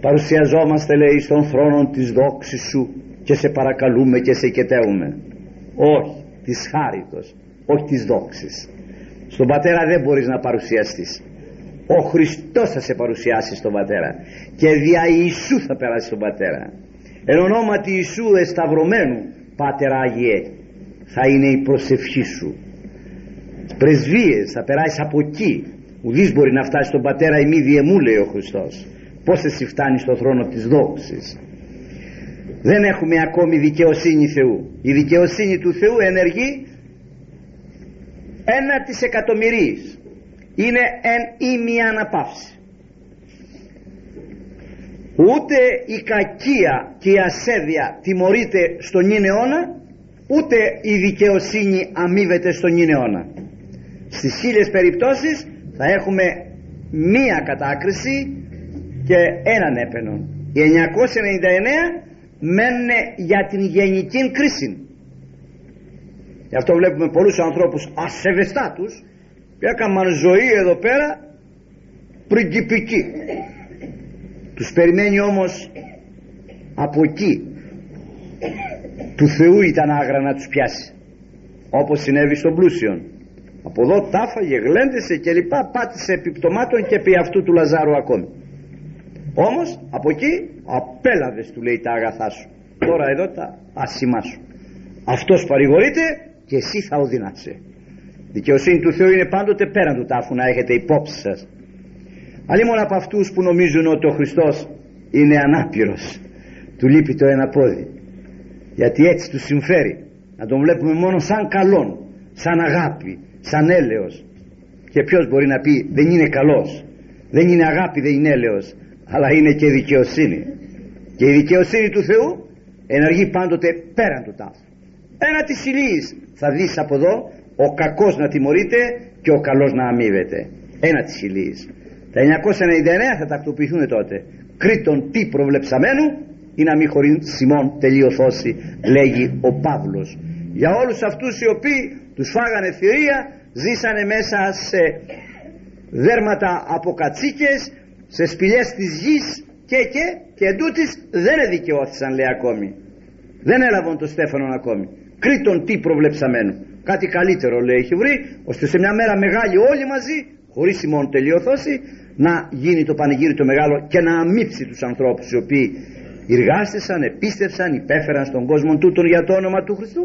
παρουσιαζόμαστε λέει στον θρόνο της δόξης σου και σε παρακαλούμε και σε κετεύουμε όχι της χάριτος όχι της δόξης. Στον πατέρα δεν μπορείς να παρουσιαστείς. Ο Χριστός θα σε παρουσιάσει στον πατέρα και δια Ιησού θα περάσει στον πατέρα. Εν ονόματι Ιησού εσταυρωμένου Πάτερ Άγιε θα είναι η προσευχή σου. Πρεσβείες θα περάσεις από εκεί. Ουδής μπορεί να φτάσει στον πατέρα η μη διεμού λέει ο Χριστός πως εσύ φτάνει στο θρόνο της δόξης δεν έχουμε ακόμη δικαιοσύνη Θεού. Η δικαιοσύνη του Θεού ενεργεί ένα της εκατομμυρίης είναι εν ή αναπαύση. Ούτε η κακία και η ασέβεια τιμωρείται στον νυν αιώνα ούτε η δικαιοσύνη αμείβεται στον νυν αιώνα. Στις χίλιες περιπτώσεις θα έχουμε μία κατάκριση και έναν έπαινο. Οι 999 μένουν για την γενική κρίση. Γι' αυτό βλέπουμε πολλούς ανθρώπους ασεβεστάτους που έκαναν ζωή εδώ πέρα πριγκιπική. Τους περιμένει όμως από εκεί. Του Θεού ήταν άγρα να τους πιάσει. Όπως συνέβη στον πλούσιον. Από εδώ τάφαγε, γλέντεσε και λοιπά πάτησε επιπτωμάτων και επί αυτού του Λαζάρου ακόμη όμως από εκεί απέλαβες του λέει τα αγαθά σου. Τώρα εδώ τα άσημά σου. Αυτός παρηγορείται και εσύ θα οδυνάσαι. Δικαιοσύνη του Θεού είναι πάντοτε πέραν του τάφου να έχετε υπόψη σας. Αλλή μόνο από αυτούς που νομίζουν ότι ο Χριστός είναι ανάπηρος. Του λείπει το ένα πόδι. Γιατί έτσι τους συμφέρει. Να τον βλέπουμε μόνο σαν καλόν σαν αγάπη σαν έλεος. Και ποιος μπορεί να πει δεν είναι καλός δεν είναι αγάπη δεν είναι έλεος αλλά είναι και δικαιοσύνη. Και η δικαιοσύνη του Θεού ενεργεί πάντοτε πέραν του τάφου. Ένα της ηλίης θα δεις από εδώ ο κακός να τιμωρείται και ο καλός να αμείβεται. Ένα της ηλίης τα 999 θα τακτοποιηθούν τότε. Κρίτον τι προβλεψαμένου ή να μην χωρί Σιμών τελειωθώσει λέγει ο Παύλος. Για όλους αυτούς οι οποίοι τους φάγανε θηρία ζήσανε μέσα σε δέρματα από κατσίκες σε σπηλιές της γης και και και εντούτοις δεν εδικαιώθησαν λέει ακόμη. Δεν έλαβαν το Στέφανο ακόμη. Κρίτον τι προβλεψαμένου. Κάτι καλύτερο λέει έχει βρει ώστε σε μια μέρα μεγάλη όλοι μαζί χωρίς ημών τελειωθώσει να γίνει το πανηγύρι το μεγάλο και να αμύψει τους ανθρώπους οι οποίοι εργάστησαν, επίστευσαν, υπέφεραν στον κόσμο τούτον για το όνομα του Χριστού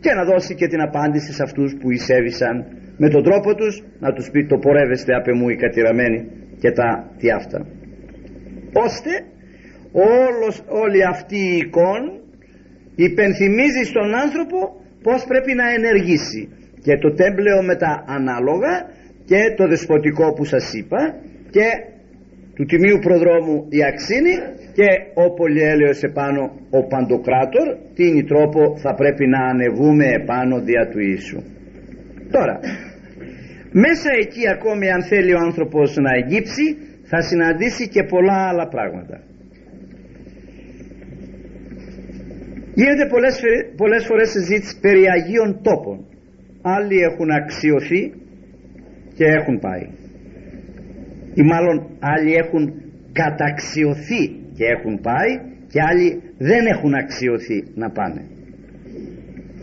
και να δώσει και την απάντηση σε αυτούς που εισέβησαν με τον τρόπο τους να τους πει το πορεύεστε απ' εμού οι κατηραμένοι και τα τι αυτά. Ώστε όλος, όλη αυτή η εικόνα υπενθυμίζει στον άνθρωπο πως πρέπει να ενεργήσει. Και το τέμπλεο με τα ανάλογα και το δεσποτικό που σας είπα και του Τιμίου Προδρόμου η Αξίνη και ο Πολυέλεος επάνω ο Παντοκράτορ τι είναι τρόπο θα πρέπει να ανεβούμε επάνω δια του Ιησού. Τώρα μέσα εκεί ακόμη αν θέλει ο άνθρωπος να εγγύψει θα συναντήσει και πολλά άλλα πράγματα. Γίνεται πολλές, πολλές φορές συζήτηση περί Αγίων τόπων. Άλλοι έχουν αξιωθεί και έχουν πάει. Ή μάλλον άλλοι έχουν καταξιωθεί και έχουν πάει και άλλοι δεν έχουν αξιωθεί να πάνε.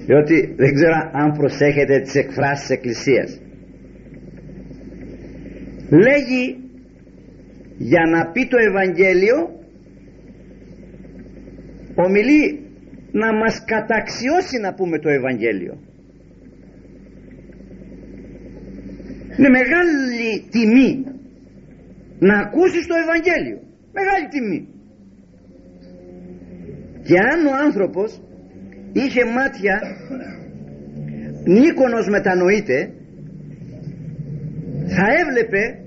Διότι δεν ξέρω αν προσέχετε τις εκφράσεις της Εκκλησίας λέγει για να πει το Ευαγγέλιο ομιλεί να μας καταξιώσει να πούμε το Ευαγγέλιο. Είναι μεγάλη τιμή να ακούσεις το Ευαγγέλιο. Μεγάλη τιμή. Και αν ο άνθρωπος είχε μάτια Νίκονος μετανοείται θα έβλεπε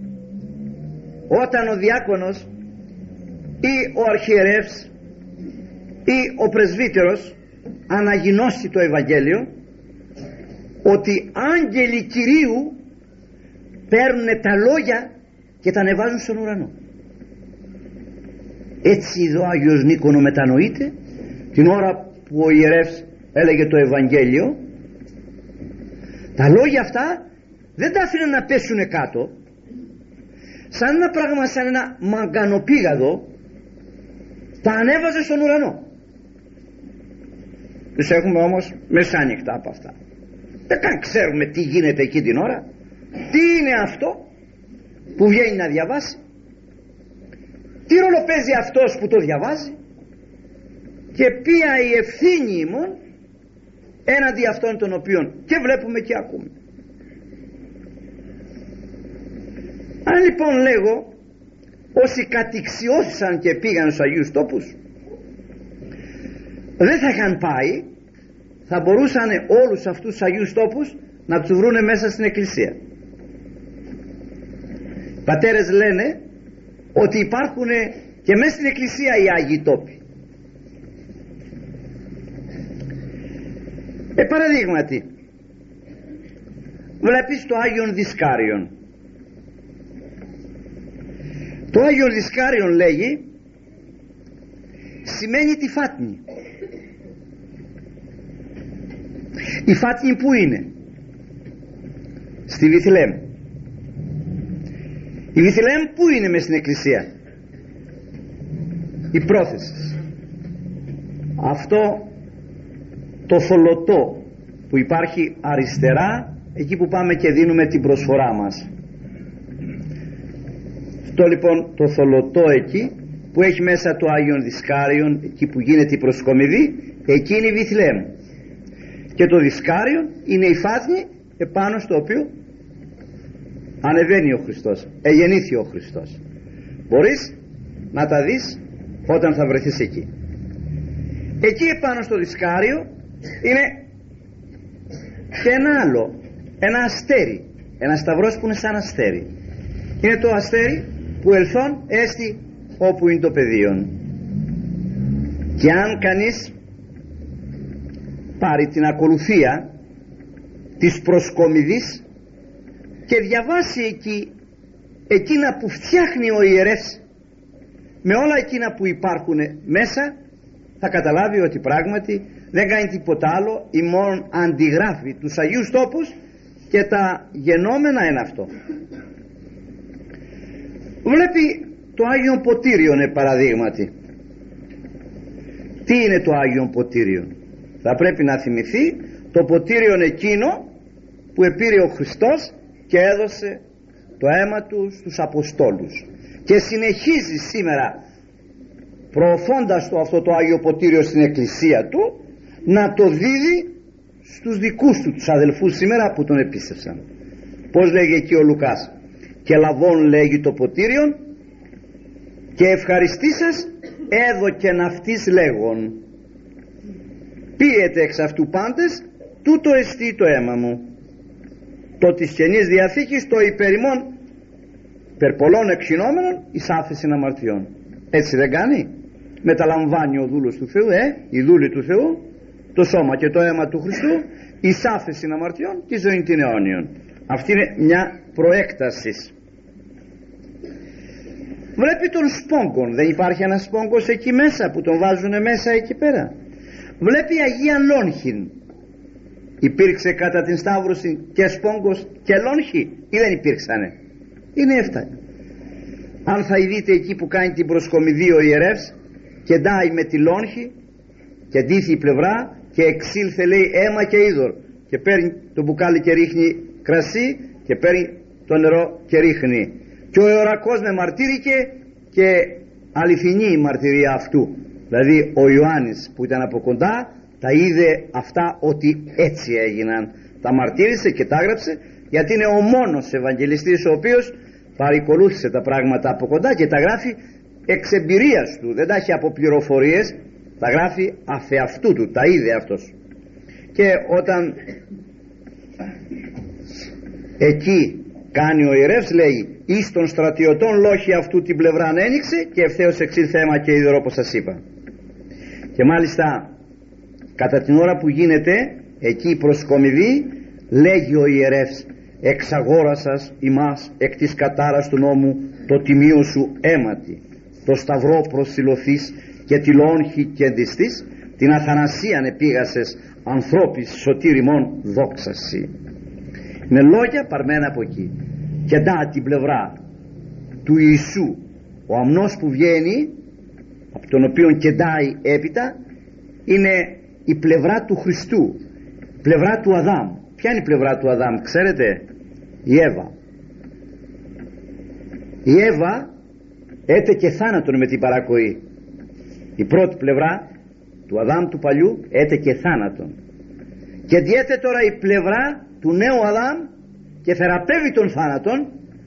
όταν ο διάκονος ή ο αρχιερεύς ή ο πρεσβύτερος αναγινώσει το Ευαγγέλιο ότι άγγελοι Κυρίου παίρνουν τα λόγια και τα ανεβάζουν στον ουρανό. Έτσι εδώ ο Άγιος Νίκονος μετανοείται την ώρα που ο ιερεύς έλεγε το Ευαγγέλιο. Τα λόγια αυτά δεν τα άφηνε να πέσουν κάτω. Σαν ένα πράγμα σαν ένα μαγκανοπήγαδο τα ανέβαζε στον ουρανό. Τους έχουμε όμως μεσάνυχτα από αυτά. Δεν καν ξέρουμε τι γίνεται εκεί την ώρα. Τι είναι αυτό που βγαίνει να διαβάσει. Τι ρόλο παίζει αυτός που το διαβάζει. Και ποια η ευθύνη ημών έναντι αυτών των οποίων και βλέπουμε και ακούμε αν λοιπόν λέγω όσοι κατηξιώθησαν και πήγαν στους Αγίους τόπους δεν θα είχαν πάει θα μπορούσαν όλους αυτούς τους Αγίους τόπους να τους βρούνε μέσα στην εκκλησία. Πατέρες λένε ότι υπάρχουν και μέσα στην εκκλησία οι Άγιοι τόποι. Ε παραδείγματι βλέπεις το Άγιον Δισκάριον το Άγιον Δισκάριον λέγει σημαίνει τη φάτνη. Η φάτνη που είναι; Στη Βιθλέμ η Βιθλέμ που είναι μες στην εκκλησία; Η πρόθεση. Αυτό το θολωτό που υπάρχει αριστερά εκεί που πάμε και δίνουμε την προσφορά μας αυτό λοιπόν το θολωτό εκεί που έχει μέσα το Άγιον Δισκάριον εκεί που γίνεται η προσκομιδή εκεί είναι η Βιθλέμ και το Δισκάριον είναι η φάτνη επάνω στο οποίο ανεβαίνει ο Χριστός εγεννήθη ο Χριστός. Μπορείς να τα δεις όταν θα βρεθείς εκεί. Εκεί επάνω στο Δισκάριο είναι και ένα άλλο ένα αστέρι ένα σταυρός που είναι σαν αστέρι. Είναι το αστέρι που ελθόν έστι όπου είναι το πεδίο. Και αν κανείς πάρει την ακολουθία της προσκομιδής και διαβάσει εκεί εκείνα που φτιάχνει ο ιερές με όλα εκείνα που υπάρχουν μέσα θα καταλάβει ότι πράγματι δεν κάνει τίποτα άλλο ή μόνο αντιγράφει τους Αγίους τόπους και τα γενόμενα είναι αυτό βλέπει το Άγιο Ποτήριον παραδείγματι. Τι είναι το Άγιο Ποτήριο; Θα πρέπει να θυμηθεί το ποτήριον εκείνο που επήρε ο Χριστός και έδωσε το αίμα του στους Αποστόλους. Και συνεχίζει σήμερα προωθώντας το αυτό το Άγιο Ποτήριο στην εκκλησία του να το δίδει στους δικούς του τους αδελφούς σήμερα που τον επίστευσαν πως λέγει εκεί ο Λουκάς; Και λαβών λέγει το ποτήριον και ευχαριστήσας έδωκεν αυτής λέγον. Πίετε εξ αυτού πάντες τούτο εστί το αίμα μου το της Καινής Διαθήκης το υπερημών περπολών εξυνόμενων εις άφηση αμαρτιών. Έτσι δεν κάνει. Μεταλαμβάνει ο δούλος του Θεού ε, η δούλη του Θεού το σώμα και το αίμα του Χριστού εις άφηση αμαρτιών και ζωή την αιώνιον. Αυτή είναι μια προέκτασης βλέπει τον σπόγκον. Δεν υπάρχει ένας σπόγκος εκεί μέσα που τον βάζουν μέσα εκεί πέρα. Βλέπει Αγία Λόγχην υπήρξε κατά την Σταύρωση και Σπόγκος και Λόγχη ή δεν υπήρξανε; Είναι έφτανε αν θα δείτε εκεί που κάνει την προσκομιδή ο ιερεύς και ντάει με τη Λόγχη και ντύθη η πλευρά και εξήλθε λέει αίμα και είδωρ και παίρνει το μπουκάλι και ρίχνει κρασί και παίρνει το νερό και ρίχνει και ο Ιωρακός με μαρτύρηκε και αληθινή η μαρτυρία αυτού. Δηλαδή ο Ιωάννης που ήταν από κοντά τα είδε αυτά ότι έτσι έγιναν. Τα μαρτύρησε και τα έγραψε γιατί είναι ο μόνος Ευαγγελιστής ο οποίος παρακολούθησε τα πράγματα από κοντά και τα γράφει εξ εμπειρίας του. Δεν τα έχει από πληροφορίες τα γράφει αφεαυτού του τα είδε αυτός. Και όταν εκεί κάνει ο ιερεύς λέει εις των στρατιωτών λόχη αυτού την πλευρά άνοιξε και ευθέως εξήλθε αίμα και είδωρο όπως σας είπα και μάλιστα κατά την ώρα που γίνεται εκεί προσκομιδή λέγει ο ιερεύς εξαγόρασας ημάς εκ της κατάρας του νόμου το τιμίο σου αίματι το σταυρό προσιλωθείς και τη λόγχη κεντιστής την αθανασίαν επίγασες ανθρώπης σωτήριμον δόξαση με λόγια παρμένα από εκεί και δά την πλευρά του Ιησού. Ο αμνός που βγαίνει από τον οποίο κεντάει έπειτα είναι η πλευρά του Χριστού. Πλευρά του Αδάμ. Ποια είναι η πλευρά του Αδάμ ξέρετε; Η Εύα. Η Εύα έτεκε θάνατον με την παρακοή. Η πρώτη πλευρά του Αδάμ του παλιού έτεκε θάνατον. Και διέται τώρα η πλευρά του νέου Αδάμ και θεραπεύει τον θάνατον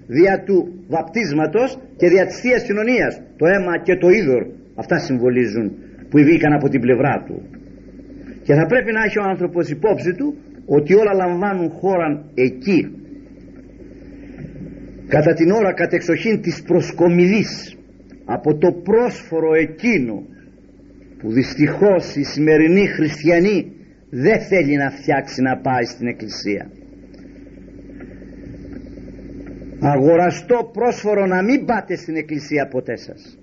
δια του βαπτίσματος και δια της Θείας Κοινωνίας. Το αίμα και το είδωρ αυτά συμβολίζουν που βγήκαν από την πλευρά του. Και θα πρέπει να έχει ο άνθρωπος υπόψη του ότι όλα λαμβάνουν χώρα εκεί κατά την ώρα κατεξοχήν της προσκομιδής από το πρόσφορο εκείνο που δυστυχώς η σημερινή χριστιανή δεν θέλει να φτιάξει να πάει στην εκκλησία αγοραστό πρόσφορο να μην πάτε στην εκκλησία ποτέ σας.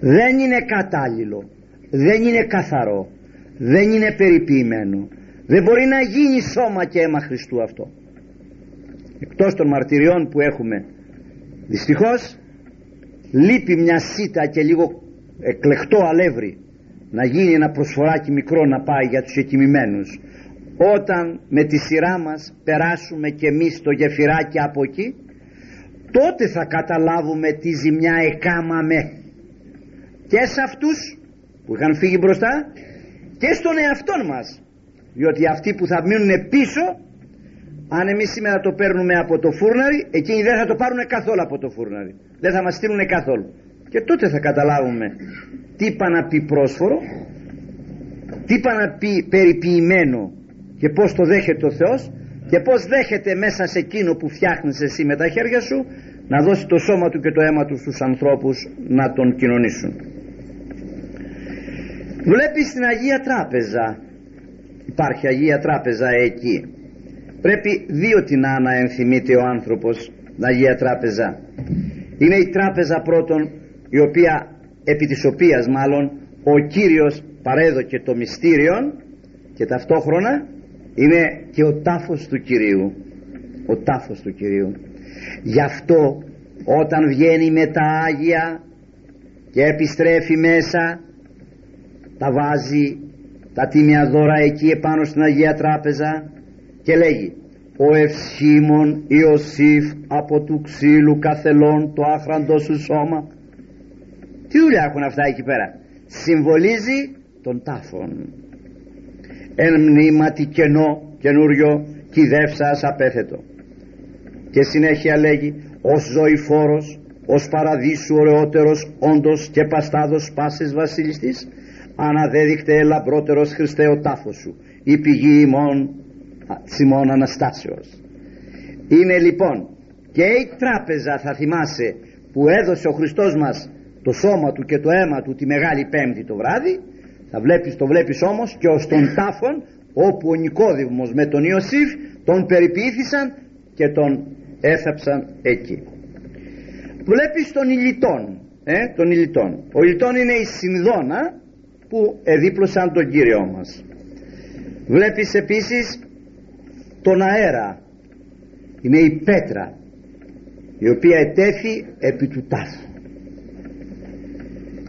Δεν είναι κατάλληλο δεν είναι καθαρό δεν είναι περιποιημένο. Δεν μπορεί να γίνει σώμα και αίμα Χριστού αυτό. Εκτός των μαρτυριών που έχουμε δυστυχώς λείπει μια σίτα και λίγο εκλεκτό αλεύρι να γίνει ένα προσφοράκι μικρό να πάει για τους εκοιμημένους όταν με τη σειρά μας περάσουμε και εμείς το γεφυράκι από εκεί τότε θα καταλάβουμε τι ζημιά εκάμαμε. Και σε αυτούς που είχαν φύγει μπροστά και στον εαυτό μας. Διότι αυτοί που θα μείνουν πίσω αν εμείς σήμερα το παίρνουμε από το φούρναρι εκείνοι δεν θα το πάρουν καθόλου από το φούρναρι. Δεν θα μας στείλουν καθόλου. Και τότε θα καταλάβουμε τι είπα να πει πρόσφορο τι είπα να πει περιποιημένο και πως το δέχεται ο Θεός και πως δέχεται μέσα σε εκείνο που φτιάχνεις εσύ με τα χέρια σου να δώσει το σώμα του και το αίμα του στους ανθρώπους να τον κοινωνήσουν. Βλέπεις στην Αγία Τράπεζα. Υπάρχει Αγία Τράπεζα εκεί. Πρέπει δύο την να ενθυμείται ο άνθρωπος την Αγία Τράπεζα. Είναι η τράπεζα πρώτον η οποία επί της οποίας μάλλον ο Κύριος παρέδοκε το μυστήριο και ταυτόχρονα είναι και ο τάφος του Κυρίου. Ο τάφος του Κυρίου. Γι' αυτό όταν βγαίνει με τα Άγια και επιστρέφει μέσα τα βάζει τα τίμια δώρα εκεί επάνω στην Αγία Τράπεζα και λέγει ο ευσχήμων Ιωσήφ από του ξύλου καθελών το άχραντο σου σώμα τι δουλειά έχουν αυτά εκεί πέρα. Συμβολίζει τον τάφον εν μνήματι κενό καινούριο κυδεύσας απέθετο. Και συνέχεια λέγει ως ζωηφόρος ως παραδείσου ωραιότερος όντως και παστάδος πάσης βασιλιστής αναδέδειχτε λαμπρότερος Χριστέ ο τάφος σου η πηγή ημών Σιμών Αναστάσεως είναι λοιπόν και η τράπεζα θα θυμάσαι που έδωσε ο Χριστός μας το σώμα του και το αίμα του τη Μεγάλη Πέμπτη το βράδυ θα βλέπεις, το βλέπεις όμως και ως τον τάφον όπου ο Νικόδημος με τον Ιωσήφ τον περιποιήθησαν και τον έθαψαν εκεί. Βλέπεις τον Ηλιτών ε, τον Ηλιτών. Ο Ηλιτών είναι η συνδόνα που εδίπλωσαν τον Κύριό μας. Βλέπεις επίσης τον αέρα. Είναι η πέτρα η οποία ετέθη επί του τάφου.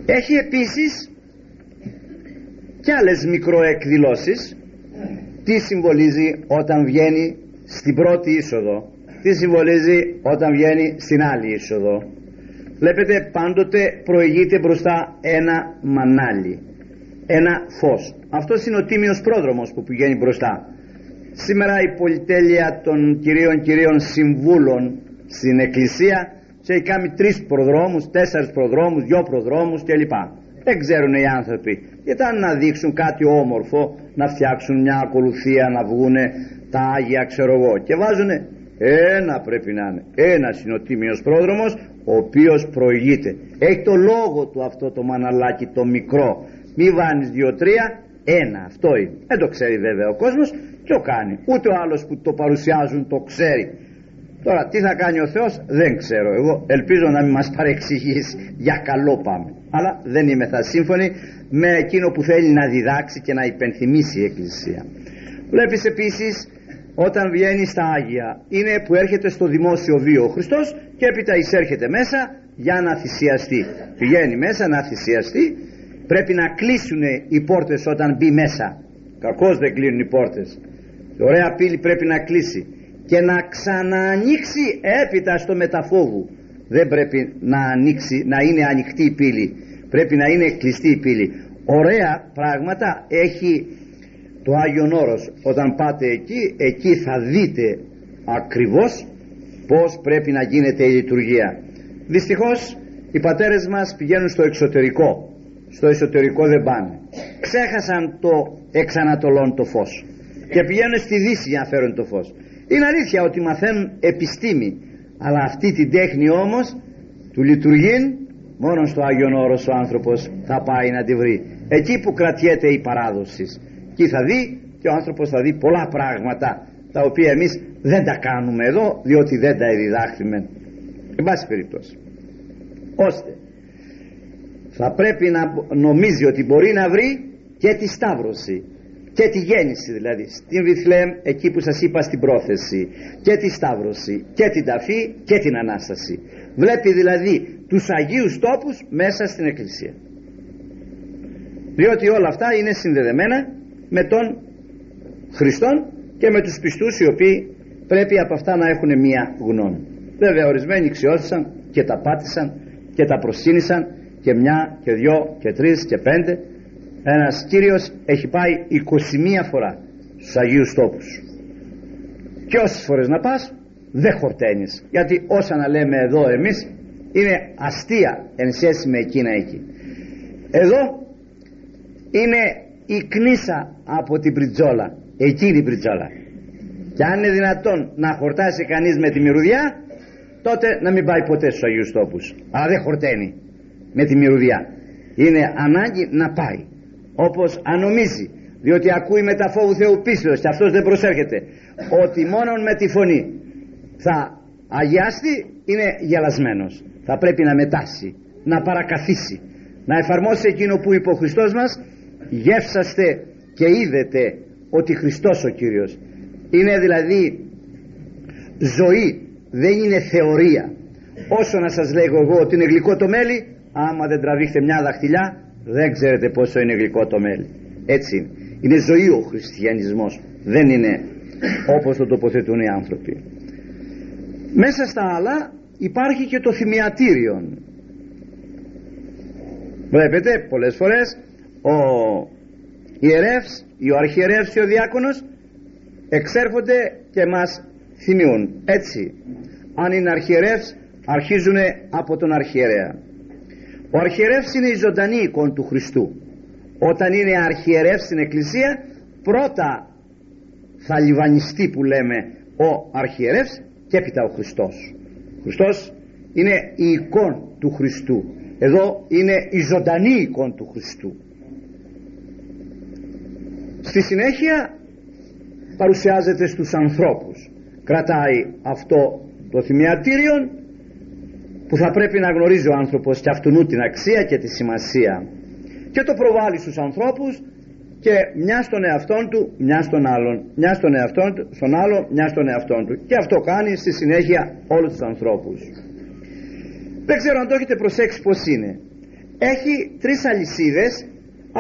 Έχει επίσης και άλλες μικροεκδηλώσεις. Τι συμβολίζει όταν βγαίνει στην πρώτη είσοδο; Τι συμβολίζει όταν βγαίνει στην άλλη είσοδο; Βλέπετε πάντοτε προηγείται μπροστά ένα μανάλι ένα φως. Αυτός είναι ο τίμιος πρόδρομος που πηγαίνει μπροστά. Σήμερα η πολυτέλεια των κυρίων κυρίων συμβούλων στην εκκλησία σε έχει κάνει τρεις προδρόμους, τέσσερις προδρόμους, δυο προδρόμους κλπ δεν ξέρουν οι άνθρωποι. Ήταν να δείξουν κάτι όμορφο να φτιάξουν μια ακολουθία να βγούνε τα Άγια ξέρω εγώ και βάζουν ένα πρέπει να είναι. Ένας είναι ο τίμιος πρόδρομος ο οποίος προηγείται έχει το λόγο του αυτό το μαναλάκι το μικρό. Μη βάνεις δύο-τρία ένα. Αυτό είναι. Δεν το ξέρει βέβαια ο κόσμος και ο κάνει. Ούτε ο άλλος που το παρουσιάζουν το ξέρει τώρα τι θα κάνει ο Θεός δεν ξέρω. Εγώ ελπίζω να μην μας παρεξηγήσει. Για καλό πάμε. Αλλά δεν είμαι θα σύμφωνοι με εκείνο που θέλει να διδάξει και να υπενθυμίσει η Εκκλησία. Βλέπεις επίσης όταν βγαίνει στα Άγια είναι που έρχεται στο δημόσιο βίο ο Χριστός και έπειτα εισέρχεται μέσα για να θυσιαστεί. Πηγαίνει μέσα να θυσιαστεί. Πρέπει να κλείσουν οι πόρτες όταν μπει μέσα. Κακώς δεν κλείνουν οι πόρτες. Η ωραία πύλη πρέπει να κλείσει και να ξαναανοίξει έπειτα στο μεταφόβου. Δεν πρέπει να ανοίξει να είναι ανοιχτή η πύλη. Πρέπει να είναι κλειστή η πύλη. Ωραία πράγματα έχει το Άγιον Όρος. Όταν πάτε εκεί εκεί θα δείτε ακριβώς πως πρέπει να γίνεται η λειτουργία. Δυστυχώς οι πατέρες μας πηγαίνουν στο εξωτερικό. Στο εσωτερικό δεν πάνε. Ξέχασαν το εξανατολών το φως. Και πηγαίνουν στη δύση για να φέρουν το φως είναι αλήθεια ότι μαθαίνουν επιστήμη αλλά αυτή την τέχνη όμως του λειτουργήν μόνο στο Άγιον Όρος ο άνθρωπος θα πάει να τη βρει. Εκεί που κρατιέται η παράδοση. Εκεί θα δει και ο άνθρωπος θα δει πολλά πράγματα τα οποία εμείς δεν τα κάνουμε εδώ διότι δεν τα διδάχθημε εν πάση περιπτώσει. Ώστε θα πρέπει να νομίζει ότι μπορεί να βρει και τη σταύρωση και τη γέννηση δηλαδή στην Βιθλέμ εκεί που σας είπα στην πρόθεση και τη σταύρωση και την ταφή και την Ανάσταση. Βλέπει δηλαδή τους Αγίους τόπους μέσα στην Εκκλησία. Διότι όλα αυτά είναι συνδεδεμένα με τον Χριστόν και με τους πιστούς οι οποίοι πρέπει από αυτά να έχουν μία γνώμη. Βέβαια ορισμένοι ξιώθησαν και τα πάτησαν και τα προσκύνησαν και μια και δυο και τρεις και πέντε ένας Κύριος έχει πάει 21 φορά στους Αγίους Τόπους. Και όσες φορές να πας δεν χορταίνεις. Γιατί όσα να λέμε εδώ εμείς είναι αστεία εν σχέση με εκείνα εκεί. Εδώ είναι η κνήσα από την πριτζόλα εκείνη η πριτζόλα και αν είναι δυνατόν να χορτάσει κανείς με τη μυρουδιά τότε να μην πάει ποτέ στους Αγίους Τόπους. Αλλά δεν χορταίνει με τη μυρουδιά. Είναι ανάγκη να πάει όπως ανομίζει διότι ακούει με τα φόβου Θεού πίστος και αυτός δεν προσέρχεται ότι μόνο με τη φωνή θα αγιάστη είναι γελασμένος. Θα πρέπει να μετάσει να παρακαθίσει να εφαρμόσει εκείνο που είπε ο Χριστός μας γεύσαστε και είδετε ότι Χριστός ο Κύριος. Είναι δηλαδή ζωή δεν είναι θεωρία. Όσο να σας λέγω εγώ ότι είναι γλυκό το μέλι άμα δεν τραβήχτε μια δαχτυλιά δεν ξέρετε πόσο είναι γλυκό το μέλι. Έτσι είναι. Είναι ζωή ο χριστιανισμός. Δεν είναι όπως το τοποθετούν οι άνθρωποι. Μέσα στα άλλα υπάρχει και το θυμιατήριο βλέπετε πολλές φορές ο ιερεύς ή ο αρχιερεύς ή ο διάκονος εξέρχονται και μας θυμιούν. Έτσι αν είναι αρχιερεύς αρχίζουν από τον αρχιερέα ο αρχιερεύς είναι η ζωντανή εικόνα του Χριστού. Όταν είναι αρχιερεύς στην εκκλησία πρώτα θα λιβανιστεί που λέμε ο αρχιερεύς και έπειτα ο Χριστός. Ο Χριστός είναι η εικόνα του Χριστού. Εδώ είναι η ζωντανή εικόνα του Χριστού. Στη συνέχεια παρουσιάζεται στους ανθρώπους. Κρατάει αυτό το θυμιατήριο που θα πρέπει να γνωρίζει ο άνθρωπος και αυτού την αξία και τη σημασία και το προβάλλει στους ανθρώπους και μια στον εαυτόν του, μια στον άλλον, μια στον εαυτόν του, στον άλλο, μια στον εαυτόν του. Και αυτό κάνει στη συνέχεια όλους τους ανθρώπους. Δεν ξέρω αν το έχετε προσέξει πως είναι. Έχει τρεις αλυσίδες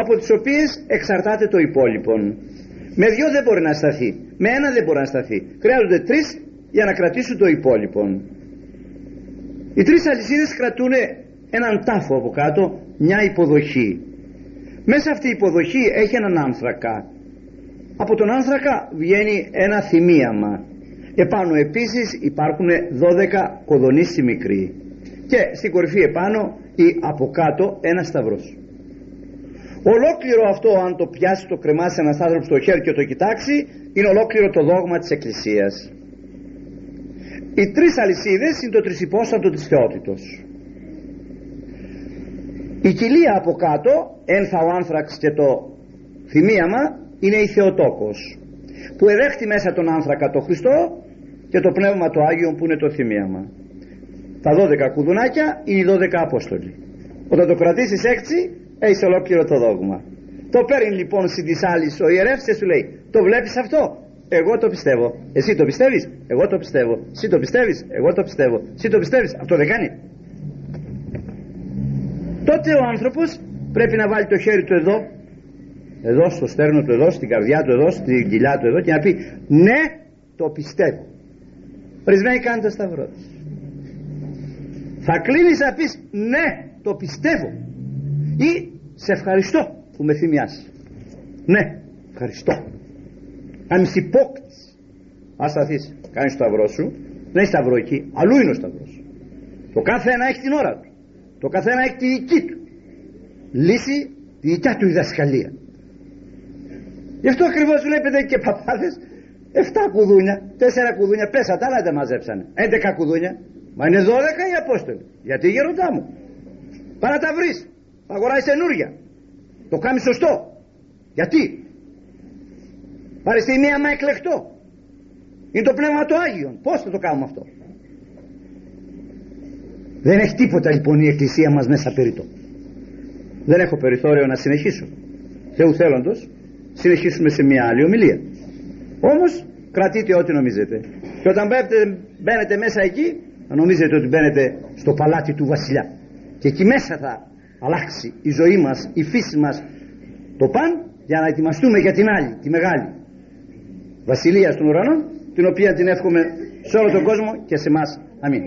από τις οποίες εξαρτάται το υπόλοιπο. Με δυο δεν μπορεί να σταθεί. Με ένα δεν μπορεί να σταθεί. Χρειάζονται τρεις για να κρατήσουν το υπόλοιπο. Οι τρεις αλυσίδες κρατούν έναν τάφο από κάτω, μια υποδοχή. Μέσα αυτή η υποδοχή έχει έναν άνθρακα. Από τον άνθρακα βγαίνει ένα θυμίαμα. Επάνω επίσης υπάρχουν 12 κοδονίστη μικροί. Και στην κορυφή επάνω ή από κάτω ένα σταυρός. Ολόκληρο αυτό αν το πιάσει το κρεμάσει ένας άνθρωπος στο χέρι και το κοιτάξει είναι ολόκληρο το δόγμα της Εκκλησίας. Οι τρεις αλυσίδες είναι το τρισυπόστατο της θεότητος. Η κοιλία από κάτω, ένθα ο άνθραξ και το θυμίαμα είναι η Θεοτόκος που εδέχτη μέσα τον άνθρακα το Χριστό και το Πνεύμα το Άγιο που είναι το θυμίαμα. Τα 12 κουδουνάκια είναι οι 12 Απόστολοι. Όταν το κρατήσεις έτσι έχεις ολόκληρο το δόγμα. Το παίρνει λοιπόν στην της άλλης ο ιερεύς και σου λέει το βλέπεις αυτό; Εγώ το πιστεύω. Εσύ το πιστεύεις; Εγώ το πιστεύω. Εσύ το πιστεύεις; Εγώ το πιστεύω. Εσύ το πιστεύεις; Αυτό δεν κάνει. Τότε ο άνθρωπος πρέπει να βάλει το χέρι του εδώ εδώ στο στέρνο του εδώ στην καρδιά του εδώ στην κοιλιά του εδώ και να πει ναι το πιστεύω Ορισμένοι κάνουν το σταυρό θα κλείνεις να πεις ναι το πιστεύω ή σε ευχαριστώ που με θυμιάς ναι ευχαριστώ αν είσαι υπόκτης ας σταθείς κάνεις το σταυρό σου δεν έχει σταυρό εκεί αλλού είναι ο σταυρός. Το κάθε ένα έχει την ώρα του. Το καθένα έχει τη δική του. Λύση τη δικιά του διδασκαλία. Γι' αυτό ακριβώς βλέπετε και παπάδες 7 κουδούνια, 4 κουδούνια πέσα τα άλλα δεν μαζέψανε. 11 κουδούνια. Μα είναι 12 οι Απόστολοι. Γιατί γεροντά μου. Παρά τα βρεις. Θα αγοράσει καινούρια το κάνεις σωστό. Γιατί; Πάρε στη μία μα εκλεκτό. Είναι το πνεύμα του Άγιον. Πως θα το κάνουμε αυτό; Δεν έχει τίποτα λοιπόν η εκκλησία μας μέσα περί το δεν έχω περιθώριο να συνεχίσω. Θεού θέλοντος συνεχίσουμε σε μια άλλη ομιλία. Όμως κρατείτε ό,τι νομίζετε. Και όταν μπαίνετε, μπαίνετε μέσα εκεί να νομίζετε ότι μπαίνετε στο παλάτι του βασιλιά. Και εκεί μέσα θα αλλάξει η ζωή μας, η φύση μας το παν για να ετοιμαστούμε για την άλλη, τη μεγάλη βασιλεία των ουρανών την οποία την εύχομαι σε όλο τον κόσμο και σε εμάς. Αμήν.